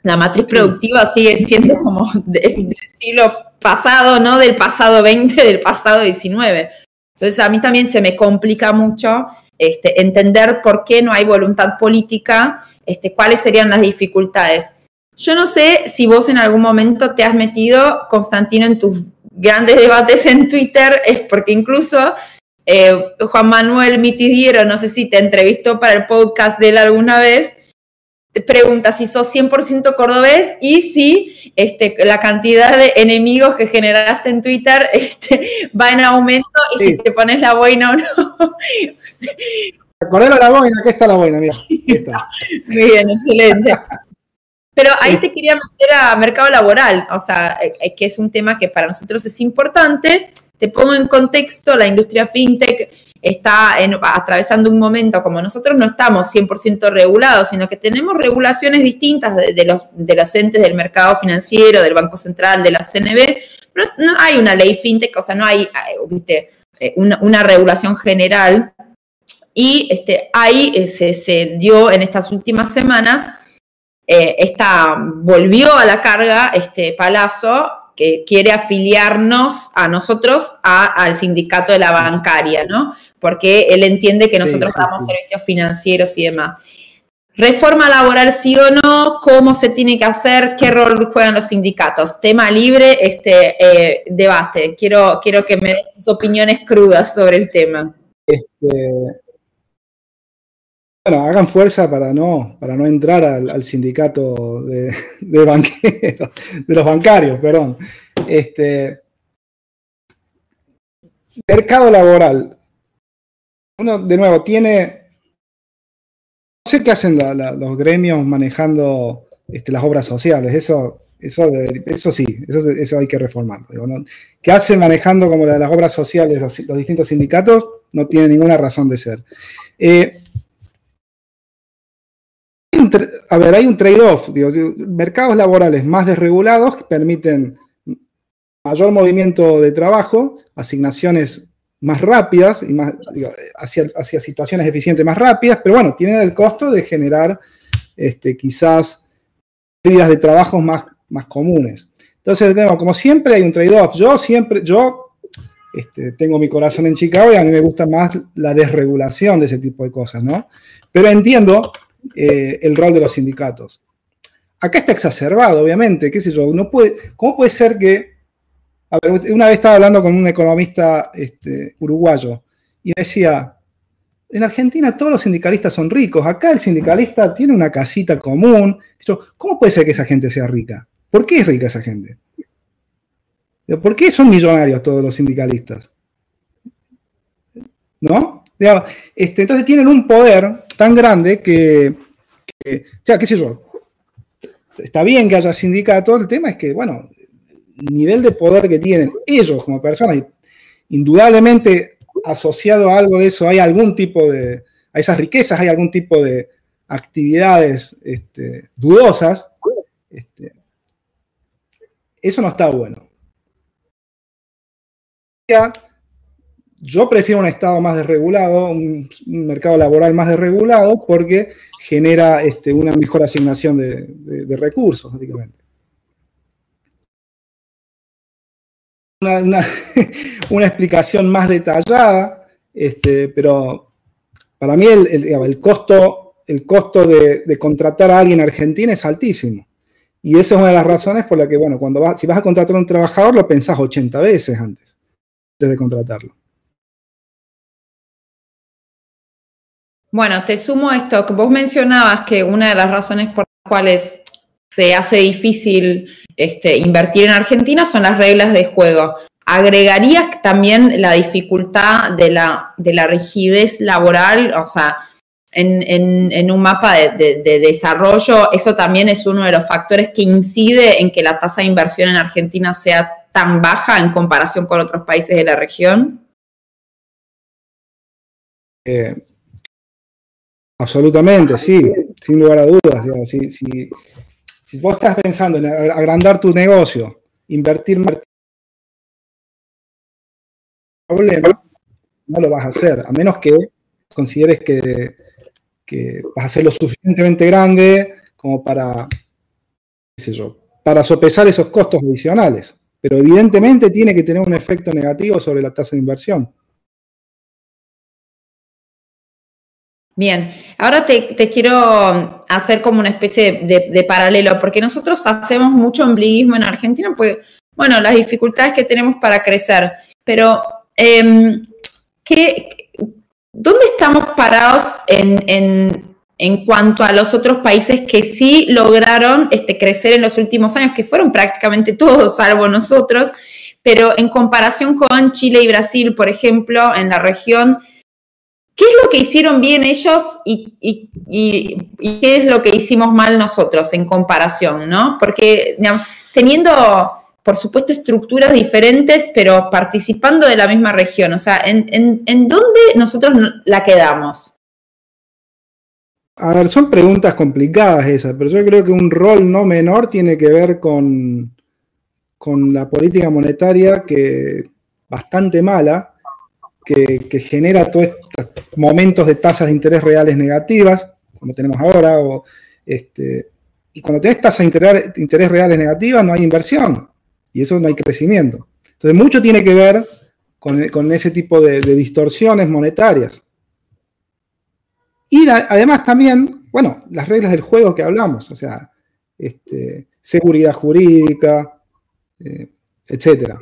Speaker 1: la matriz productiva sigue siendo como del siglo pasado, ¿no? Del pasado 20, del pasado 19. Entonces a mí también se me complica mucho este, entender por qué no hay voluntad política, este, cuáles serían las dificultades. Yo no sé si vos en algún momento te has metido, Constantino, en tus grandes debates en Twitter, es porque incluso eh, Juan Manuel Mitidiero, no sé si te entrevistó para el podcast de él alguna vez, te pregunta si sos 100% cordobés y si este, la cantidad de enemigos que generaste en Twitter este, va en aumento y si te pones la boina o no.
Speaker 2: Acordé la boina, aquí está la boina, mira. Está.
Speaker 1: Muy bien, excelente. Pero ahí te quería meter a mercado laboral, o sea, eh, eh, que es un tema que para nosotros es importante. Te pongo en contexto, la industria fintech está atravesando un momento como nosotros no estamos 100% regulados, sino que tenemos regulaciones distintas de, los, de los entes del mercado financiero, del Banco Central, de la CNB. No, no hay una ley fintech, o sea, no hay ¿viste? Eh, una, regulación general. Y este, ahí eh, se, se, dio en estas últimas semanas, eh, esta, volvió a la carga este Palazzo que quiere afiliarnos a nosotros al sindicato de la bancaria, ¿no? Porque él entiende que nosotros damos servicios financieros y demás. Reforma laboral sí o no, cómo se tiene que hacer, qué rol juegan los sindicatos. Tema libre, este eh, debate. Quiero, quiero que me des tus opiniones crudas sobre el tema. Este,
Speaker 2: bueno, hagan fuerza para no, para no entrar al, sindicato de, banqueros, de los bancarios, perdón. Este, mercado laboral. Uno, de nuevo, tiene. No sé qué hacen los gremios manejando este, las obras sociales. Eso, eso, eso sí, eso, hay que reformarlo. ¿Qué hacen manejando como las obras sociales los, distintos sindicatos? No tiene ninguna razón de ser. Eh, a ver, hay un trade-off. Mercados laborales más desregulados permiten mayor movimiento de trabajo, asignaciones más rápidas y más, hacia, hacia, situaciones eficientes más rápidas, pero bueno, tienen el costo de generar este, quizás pérdidas de trabajos más, más comunes. Entonces, como siempre hay un trade-off. Yo siempre, yo este, tengo mi corazón en Chicago y a mí me gusta más la desregulación de ese tipo de cosas, ¿no? Pero entiendo eh, el rol de los sindicatos. Acá está exacerbado, obviamente, qué sé yo, no puede, ¿cómo puede ser que, a ver, una vez estaba hablando con un economista este, uruguayo y decía, en Argentina todos los sindicalistas son ricos, acá el sindicalista tiene una casita común, ¿cómo puede ser que esa gente sea rica? ¿Por qué es rica esa gente? ¿Por qué son millonarios todos los sindicalistas? ¿No? Este, entonces tienen un poder tan grande que, o sea, qué sé yo, está bien que haya sindicatos, el tema es que, bueno, el nivel de poder que tienen ellos como personas, indudablemente asociado a algo de eso hay algún tipo de, a esas riquezas hay algún tipo de actividades este, dudosas, este, eso no está bueno. Yo prefiero un Estado más desregulado, un, mercado laboral más desregulado, porque genera este, una mejor asignación de, recursos, básicamente. Una, explicación más detallada, este, pero para mí el, costo, el costo de, contratar a alguien en Argentina es altísimo. Y esa es una de las razones por la que, bueno, cuando vas, si vas a contratar a un trabajador, lo pensás 80 veces antes de contratarlo.
Speaker 1: Bueno, te sumo esto, que vos mencionabas que una de las razones por las cuales se hace difícil este, invertir en Argentina son las reglas de juego. ¿Agregarías también la dificultad de la, de la rigidez laboral? O sea, en, un mapa de, de, desarrollo, eso también es uno de los factores que incide en que la tasa de inversión en Argentina sea tan baja en comparación con otros países de la región.
Speaker 2: Eh, Absolutamente, sí, sin lugar a dudas. si, si, vos estás pensando en agrandar tu negocio, invertir más problema, no lo vas a hacer, a menos que consideres que, vas a ser lo suficientemente grande como para, qué sé yo, para sopesar esos costos adicionales. Pero evidentemente tiene que tener un efecto negativo sobre la tasa de inversión.
Speaker 1: Bien, ahora te, quiero hacer como una especie de, paralelo, porque nosotros hacemos mucho ombliguismo en Argentina, pues, bueno, las dificultades que tenemos para crecer, pero em, ¿dónde estamos parados en, cuanto a los otros países que sí lograron este, crecer en los últimos años, que fueron prácticamente todos, salvo nosotros, pero en comparación con Chile y Brasil, por ejemplo, en la región, ¿Qué es lo que hicieron bien ellos y, qué es lo que hicimos mal nosotros en comparación, ¿no? Porque teniendo, por supuesto, estructuras diferentes, pero participando de la misma región, o sea, ¿en, dónde nosotros la quedamos?
Speaker 2: A ver, son preguntas complicadas esas, pero yo creo que un rol no menor tiene que ver con, con la política monetaria que bastante mala, que, genera todos estos momentos de tasas de interés reales negativas, como tenemos ahora, este, y cuando tienes tasas de interés, reales negativas no hay inversión, y eso no hay crecimiento. Entonces, mucho tiene que ver con, ese tipo de, distorsiones monetarias. Y además también, bueno, las reglas del juego que hablamos, o sea, este, seguridad jurídica, eh, etcétera.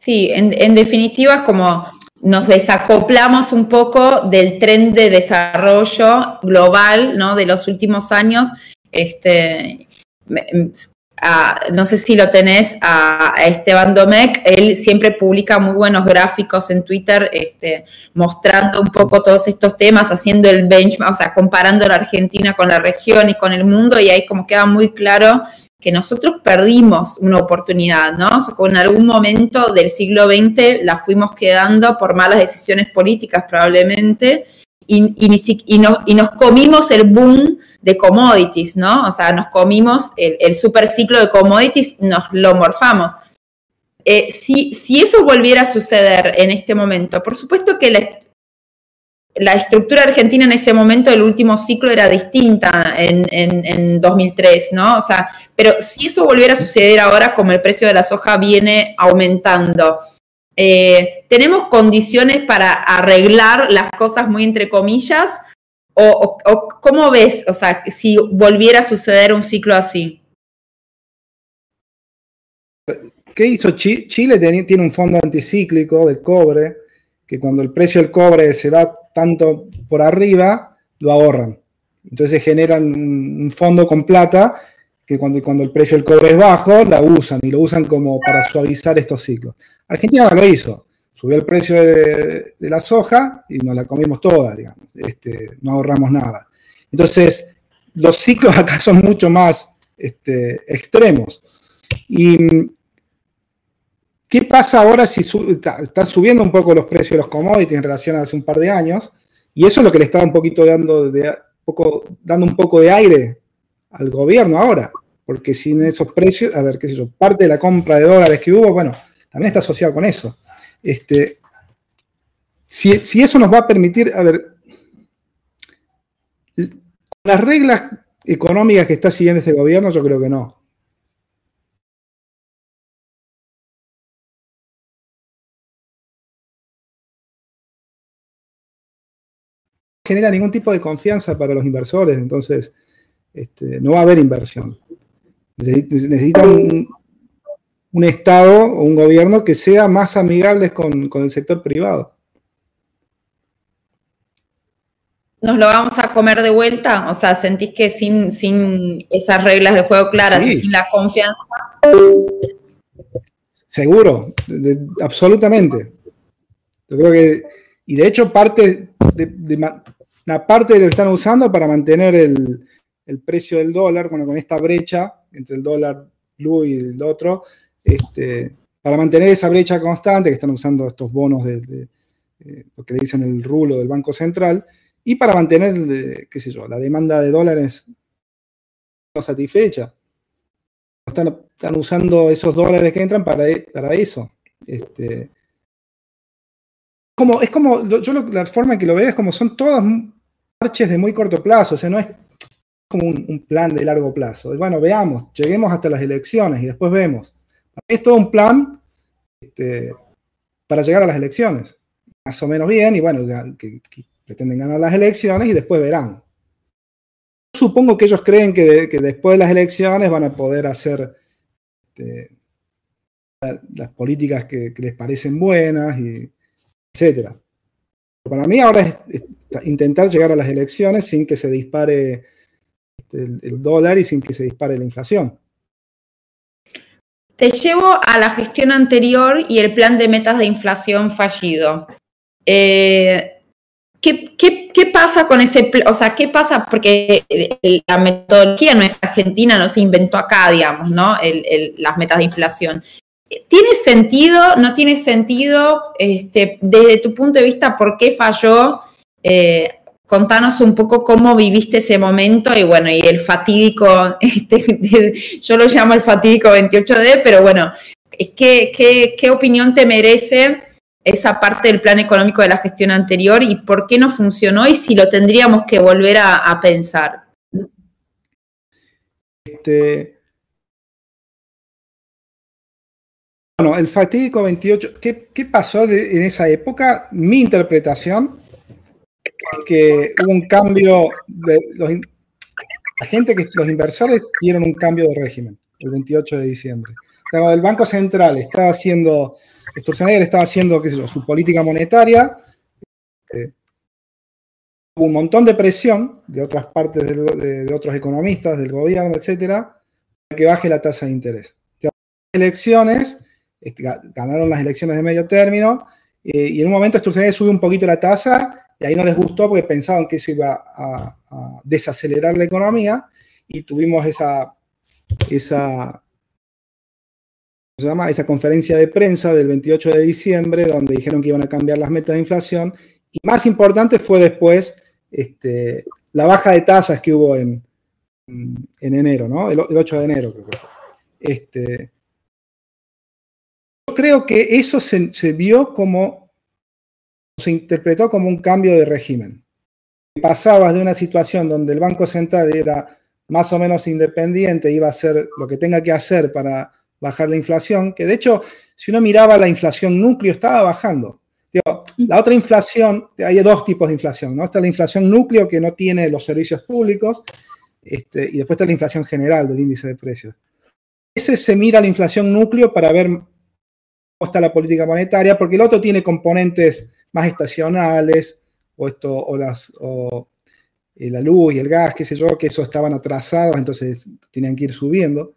Speaker 1: Sí, en, definitiva es como nos desacoplamos un poco del tren de desarrollo global ¿no? de los últimos años. Este, no sé si lo tenés a, Esteban Domecq, él siempre publica muy buenos gráficos en Twitter este, mostrando un poco todos estos temas, haciendo el benchmark, o sea, comparando la Argentina con la región y con el mundo y ahí como queda muy claro que nosotros perdimos una oportunidad, ¿no? O sea, en algún momento del siglo XX la fuimos quedando por malas decisiones políticas probablemente y, nos, comimos el boom de commodities, ¿no? O sea, nos comimos el, super ciclo de commodities, nos lo morfamos. Eh, si, si, eso volviera a suceder en este momento, por supuesto que la, la estructura argentina en ese momento del último ciclo era distinta en, en, 2003, ¿no? O sea, pero si eso volviera a suceder ahora, como el precio de la soja viene aumentando, eh, ¿tenemos condiciones para arreglar las cosas muy entre comillas? O, cómo ves, o sea, si volviera a suceder un ciclo así?
Speaker 2: ¿Qué hizo Chile? Chile tiene un fondo anticíclico del cobre, que cuando el precio del cobre se va tanto por arriba, lo ahorran. Entonces generan un fondo con plata que cuando, cuando el precio del cobre es bajo, la usan y lo usan como para suavizar estos ciclos. Argentina lo hizo. Subió el precio de, la soja y nos la comimos toda, digamos. Este, no ahorramos nada. Entonces, los ciclos acá son mucho más este, extremos. Y ¿Qué pasa ahora si está, subiendo un poco los precios de los commodities en relación a hace un par de años? Y eso es lo que le está un poquito dando, de, poco, dando un poco de aire al gobierno ahora. Porque sin esos precios, a ver, qué sé yo, parte de la compra de dólares que hubo, bueno, también está asociado con eso. Este, si, si eso nos va a permitir, a ver, las reglas económicas que está siguiendo este gobierno, yo creo que no. Genera ningún tipo de confianza para los inversores, entonces este, no va a haber inversión. Necesita un, Estado o un gobierno que sea más amigable con, el sector privado.
Speaker 1: ¿Nos lo vamos a comer de vuelta? O sea, ¿sentís que sin, sin esas reglas de juego claras y sin la confianza?
Speaker 2: Seguro, absolutamente. Yo creo que, y de hecho parte de, la parte lo están usando para mantener el, precio del dólar, bueno, con esta brecha entre el dólar blue y el otro, este, para mantener esa brecha constante, que están usando estos bonos de, eh, lo que dicen el rulo del Banco Central, y para mantener, eh, qué sé yo, la demanda de dólares no satisfecha. Están, están usando esos dólares que entran para, para eso. Este, como, es como, yo la forma en que lo veo es como son todas marches de muy corto plazo, o sea, no es como un, plan de largo plazo. Bueno, veamos, lleguemos hasta las elecciones y después vemos. Es todo un plan este, para llegar a las elecciones. Más o menos bien, y bueno, que, pretenden ganar las elecciones y después verán. Supongo que ellos creen que, después de las elecciones van a poder hacer este, las políticas que, les parecen buenas, y etcétera. Para mí ahora es intentar llegar a las elecciones sin que se dispare el, dólar y sin que se dispare la inflación.
Speaker 1: Te llevo a la gestión anterior y el plan de metas de inflación fallido. Eh, ¿qué, pasa con ese? O sea, ¿qué pasa? Porque la metodología no es argentina, no se inventó acá, digamos, ¿no? las metas de inflación. ¿Tiene sentido? ¿No tiene sentido? Este, desde tu punto de vista, ¿por qué falló? Eh, contanos un poco cómo viviste ese momento y bueno, y el fatídico, este, yo lo llamo el fatídico 28D, pero bueno, ¿qué, qué, opinión te merece esa parte del plan económico de la gestión anterior y por qué no funcionó y si lo tendríamos que volver a, pensar?
Speaker 2: Este, bueno, el fatídico 28, ¿qué, pasó en esa época? Mi interpretación que hubo un cambio, de la gente que los inversores vieron un cambio de régimen el 28 de diciembre. el Banco Central estaba haciendo, Sturzenegger estaba haciendo, su política monetaria, eh, hubo un montón de presión de otras partes de, otros economistas, del gobierno, etcétera, para que baje la tasa de interés. Elecciones, ganaron las elecciones de medio término, eh, y en un momento Sturzenegger subió un poquito la tasa y ahí no les gustó porque pensaban que eso iba a, desacelerar la economía y tuvimos esa, esa, se llama? esa conferencia de prensa del 28 de diciembre donde dijeron que iban a cambiar las metas de inflación y más importante fue después este, la baja de tasas que hubo en, en enero, ¿no? El, 8 de enero creo que fue. Este, creo que eso se vio como se interpretó como un cambio de régimen. Pasabas de una situación donde el Banco Central era más o menos independiente, iba a hacer lo que tenga que hacer para bajar la inflación, que de hecho, si uno miraba la inflación núcleo, estaba bajando. la otra inflación, hay dos tipos de inflación, ¿no? Está la inflación núcleo que no tiene los servicios públicos, este, y después está la inflación general del índice de precios. Ese se mira la inflación núcleo para ver está la política monetaria, porque el otro tiene componentes más estacionales, o, esto, o, las, o eh, la luz y el gas, qué sé yo, que eso estaban atrasados, entonces tenían que ir subiendo.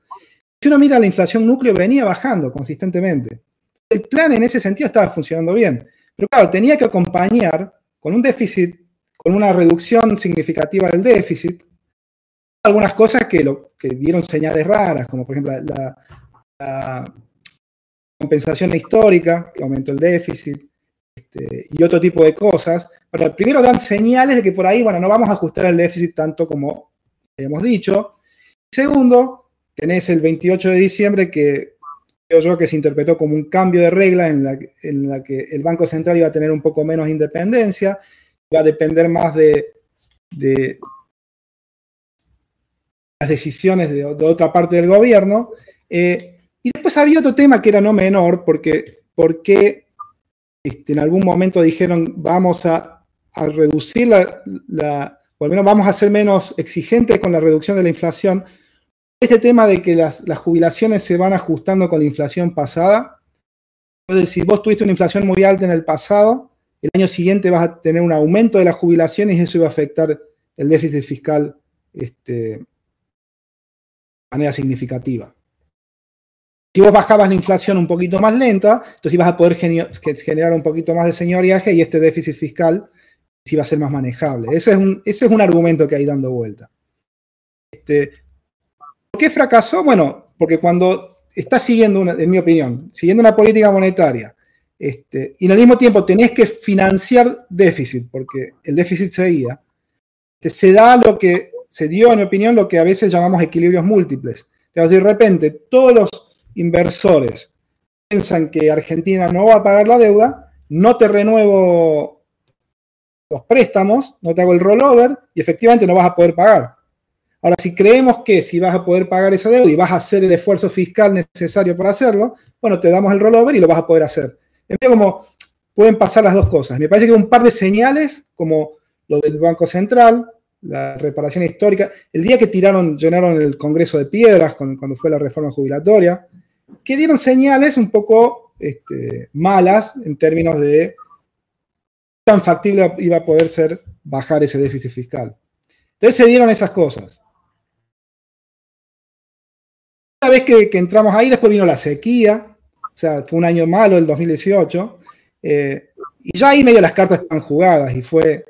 Speaker 2: Si uno mira la inflación núcleo, venía bajando consistentemente. El plan en ese sentido estaba funcionando bien, pero claro, tenía que acompañar con un déficit, con una reducción significativa del déficit, algunas cosas que, lo, que dieron señales raras, como por ejemplo la, la compensación histórica, que aumentó el déficit, este, y otro tipo de cosas. Pero primero dan señales de que por ahí, bueno, no vamos a ajustar el déficit tanto como hemos dicho. Segundo, tenés el 28 de diciembre que creo yo que se interpretó como un cambio de regla en la, que el Banco Central iba a tener un poco menos independencia, iba a depender más de, de las decisiones de, otra parte del gobierno. Eh, y después había otro tema que era no menor, porque, porque este, en algún momento dijeron vamos a, reducir la, o al menos vamos a ser menos exigentes con la reducción de la inflación. Este tema de que las, jubilaciones se van ajustando con la inflación pasada, es si vos tuviste una inflación muy alta en el pasado, el año siguiente vas a tener un aumento de las jubilaciones y eso iba a afectar el déficit fiscal este, de manera significativa. Si vos bajabas la inflación un poquito más lenta, entonces ibas a poder generar un poquito más de señoriaje y este déficit fiscal sí iba a ser más manejable. Ese es un, ese es un argumento que hay dando vuelta. Este, ¿Por qué fracasó? Bueno, porque cuando estás siguiendo, en mi opinión, siguiendo una política monetaria este, y al mismo tiempo tenés que financiar déficit, porque el déficit seguía, se da lo que se dio, en mi opinión, lo que a veces llamamos equilibrios múltiples. de repente todos los inversores piensan que Argentina no va a pagar la deuda, no te renuevo los préstamos, no te hago el rollover y efectivamente no vas a poder pagar. Ahora, si creemos que si vas a poder pagar esa deuda y vas a hacer el esfuerzo fiscal necesario para hacerlo, bueno, te damos el rollover y lo vas a poder hacer. En como pueden pasar las dos cosas. Me parece que un par de señales, como lo del Banco Central, la reparación histórica, el día que tiraron, llenaron el Congreso de Piedras cuando fue la reforma jubilatoria, que dieron señales un poco este, malas en términos de tan factible iba a poder ser bajar ese déficit fiscal. Entonces se dieron esas cosas. Una vez que, entramos ahí, después vino la sequía, o sea, fue un año malo el 2018, eh, y ya ahí medio las cartas están jugadas y fue,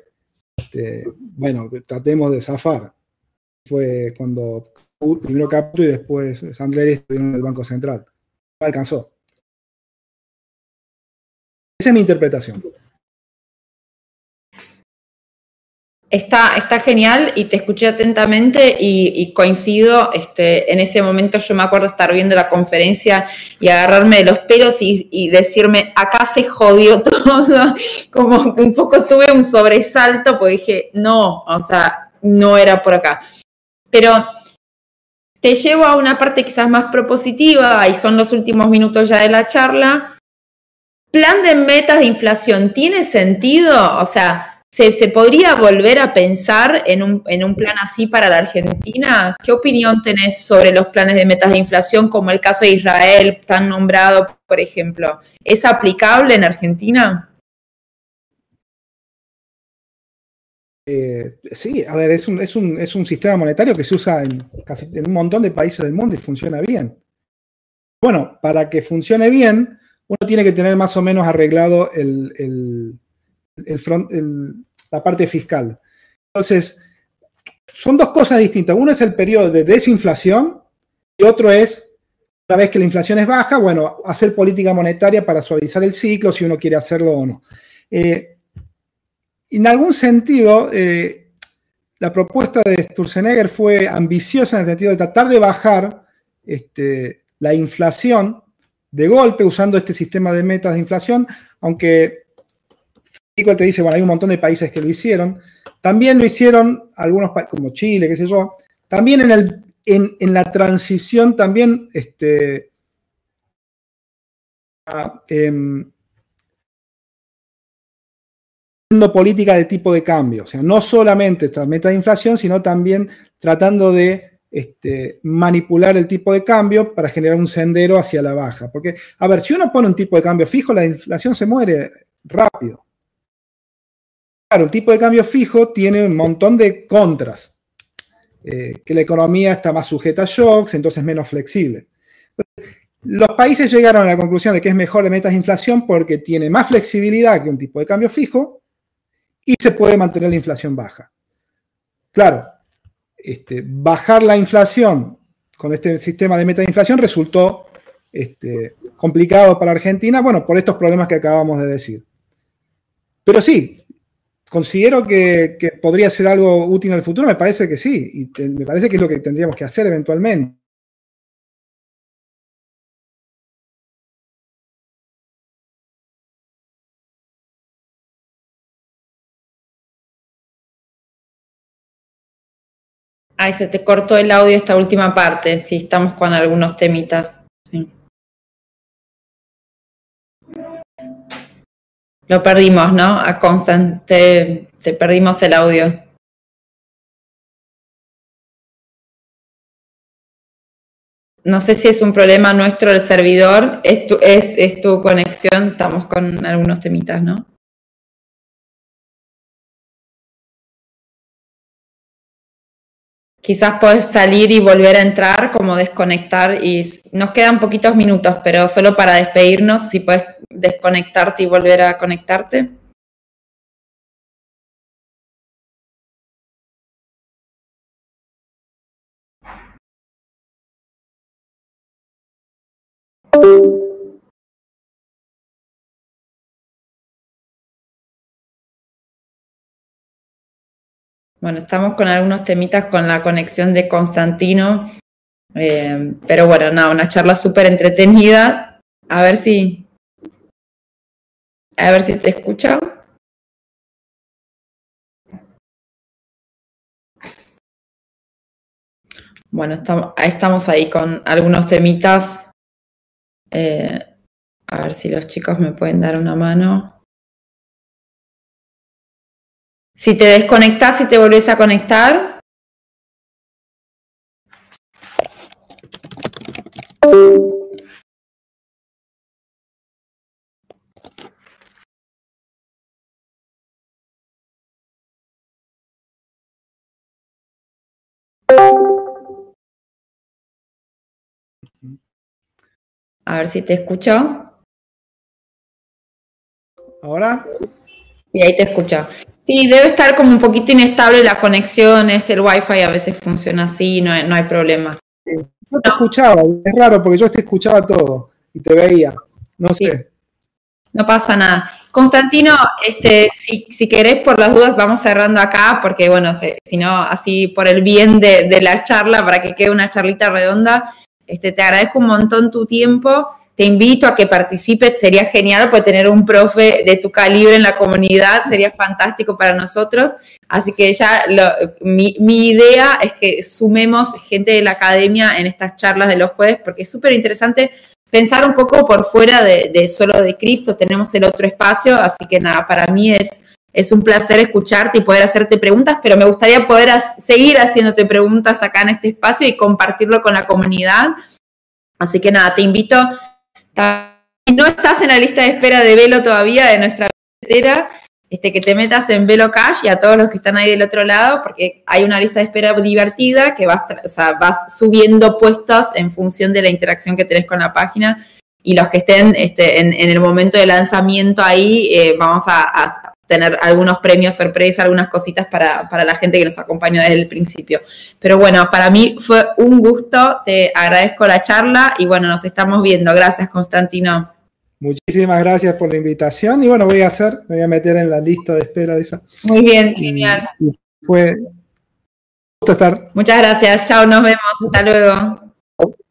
Speaker 2: este, bueno, tratemos de zafar. Fue cuando primero Caputo y después Sandler estuvieron en el Banco Central. Alcanzó. Esa es mi interpretación.
Speaker 1: Está, está genial y te escuché atentamente y, coincido. Este, en ese momento yo me acuerdo estar viendo la conferencia y agarrarme de los pelos y, decirme, acá se jodió todo. Como un poco tuve un sobresalto porque dije, no, o sea, no era por acá. Pero te llevo a una parte quizás más propositiva y son los últimos minutos ya de la charla. Plan de metas de inflación, ¿tiene sentido? O sea, ¿Se, podría volver a pensar en un, plan así para la Argentina? ¿Qué opinión tenés sobre los planes de metas de inflación, como el caso de Israel, tan nombrado, por ejemplo? ¿Es aplicable en Argentina?
Speaker 2: Eh, sí, a ver, es un, es, un, sistema monetario que se usa en, casi, en un montón de países del mundo y funciona bien. Bueno, para que funcione bien, uno tiene que tener más o menos arreglado el la parte fiscal. Entonces, son dos cosas distintas. Uno es el periodo de desinflación y otro es, una vez que la inflación es baja, bueno, hacer política monetaria para suavizar el ciclo, si uno quiere hacerlo o no. Eh, en algún sentido, eh, la propuesta de Sturzenegger fue ambiciosa en el sentido de tratar de bajar este, la inflación de golpe usando este sistema de metas de inflación, aunque te dice, bueno, hay un montón de países que lo hicieron. También lo hicieron algunos países, como Chile, qué sé yo. También en, la transición, también, este, em, política de tipo de cambio. O sea, no solamente esta meta de inflación, sino también tratando de este, manipular el tipo de cambio para generar un sendero hacia la baja. Porque, a ver, si uno pone un tipo de cambio fijo, la inflación se muere rápido. Claro, el tipo de cambio fijo tiene un montón de contras. Eh, que la economía está más sujeta a shocks, entonces menos flexible. Los países llegaron a la conclusión de que es mejor la metas de inflación porque tiene más flexibilidad que un tipo de cambio fijo y se puede mantener la inflación baja. Claro, este, bajar la inflación con este sistema de meta de inflación resultó este, complicado para Argentina, bueno, por estos problemas que acabamos de decir. Pero sí, considero que, podría ser algo útil en el futuro, me parece que sí, y me parece que es lo que tendríamos que hacer eventualmente.
Speaker 1: Ay, se te cortó el audio esta última parte, sí, estamos con algunos temitas. Lo perdimos, ¿no? A Constant, te, perdimos el audio. No sé si es un problema nuestro el servidor, es tu, es tu conexión, estamos con algunos temitas, ¿no? Quizás puedes salir y volver a entrar, como desconectar y nos quedan poquitos minutos, pero solo para despedirnos, si puedes desconectarte y volver a conectarte. Bueno, estamos con algunos temitas con la conexión de Constantino, eh, pero bueno, nada, una charla súper entretenida. A ver si, a ver si te escucha. Bueno, estamos, ahí con algunos temitas. Eh, a ver si los chicos me pueden dar una mano. Si te desconectas y te volvés a conectar. A ver si te escucho.
Speaker 2: ¿Ahora?
Speaker 1: Sí, ahí te escucho. Sí, debe estar como un poquito inestable la conexión, es el wifi, a veces funciona así, no hay, no hay problema.
Speaker 2: yo te escuchaba, es raro porque yo te escuchaba todo y te veía, no sé.
Speaker 1: No pasa nada. Constantino, este, si, si, querés, por las dudas, vamos cerrando acá, porque bueno, si, no, así por el bien de, de, la charla, para que quede una charlita redonda, este, te agradezco un montón tu tiempo. Te invito a que participes, sería genial poder tener un profe de tu calibre en la comunidad, sería fantástico para nosotros. Así que ya mi, idea es que sumemos gente de la academia en estas charlas de los jueves, porque es súper interesante pensar un poco por fuera de, solo de cripto, tenemos el otro espacio, así que nada, para mí es, es un placer escucharte y poder hacerte preguntas, pero me gustaría poder seguir haciéndote preguntas acá en este espacio y compartirlo con la comunidad. Así que nada, te invito si no estás en la lista de espera de Velo todavía, de nuestra billetera, este, que te metas en Velo Cash y a todos los que están ahí del otro lado, porque hay una lista de espera divertida que vas, vas subiendo puestos en función de la interacción que tenés con la página. Y los que estén este, en, el momento de lanzamiento ahí, eh, vamos a, tener algunos premios sorpresa, algunas cositas para, para, la gente que nos acompañó desde el principio. Pero bueno, para mí fue un gusto, te agradezco la charla y bueno, nos estamos viendo. Gracias, Constantino.
Speaker 2: Muchísimas gracias por la invitación y bueno, voy a hacer, me voy a meter en la lista de espera de esa.
Speaker 1: Muy bien, genial.
Speaker 2: fue un gusto estar.
Speaker 1: Muchas gracias, chao, nos vemos, hasta luego.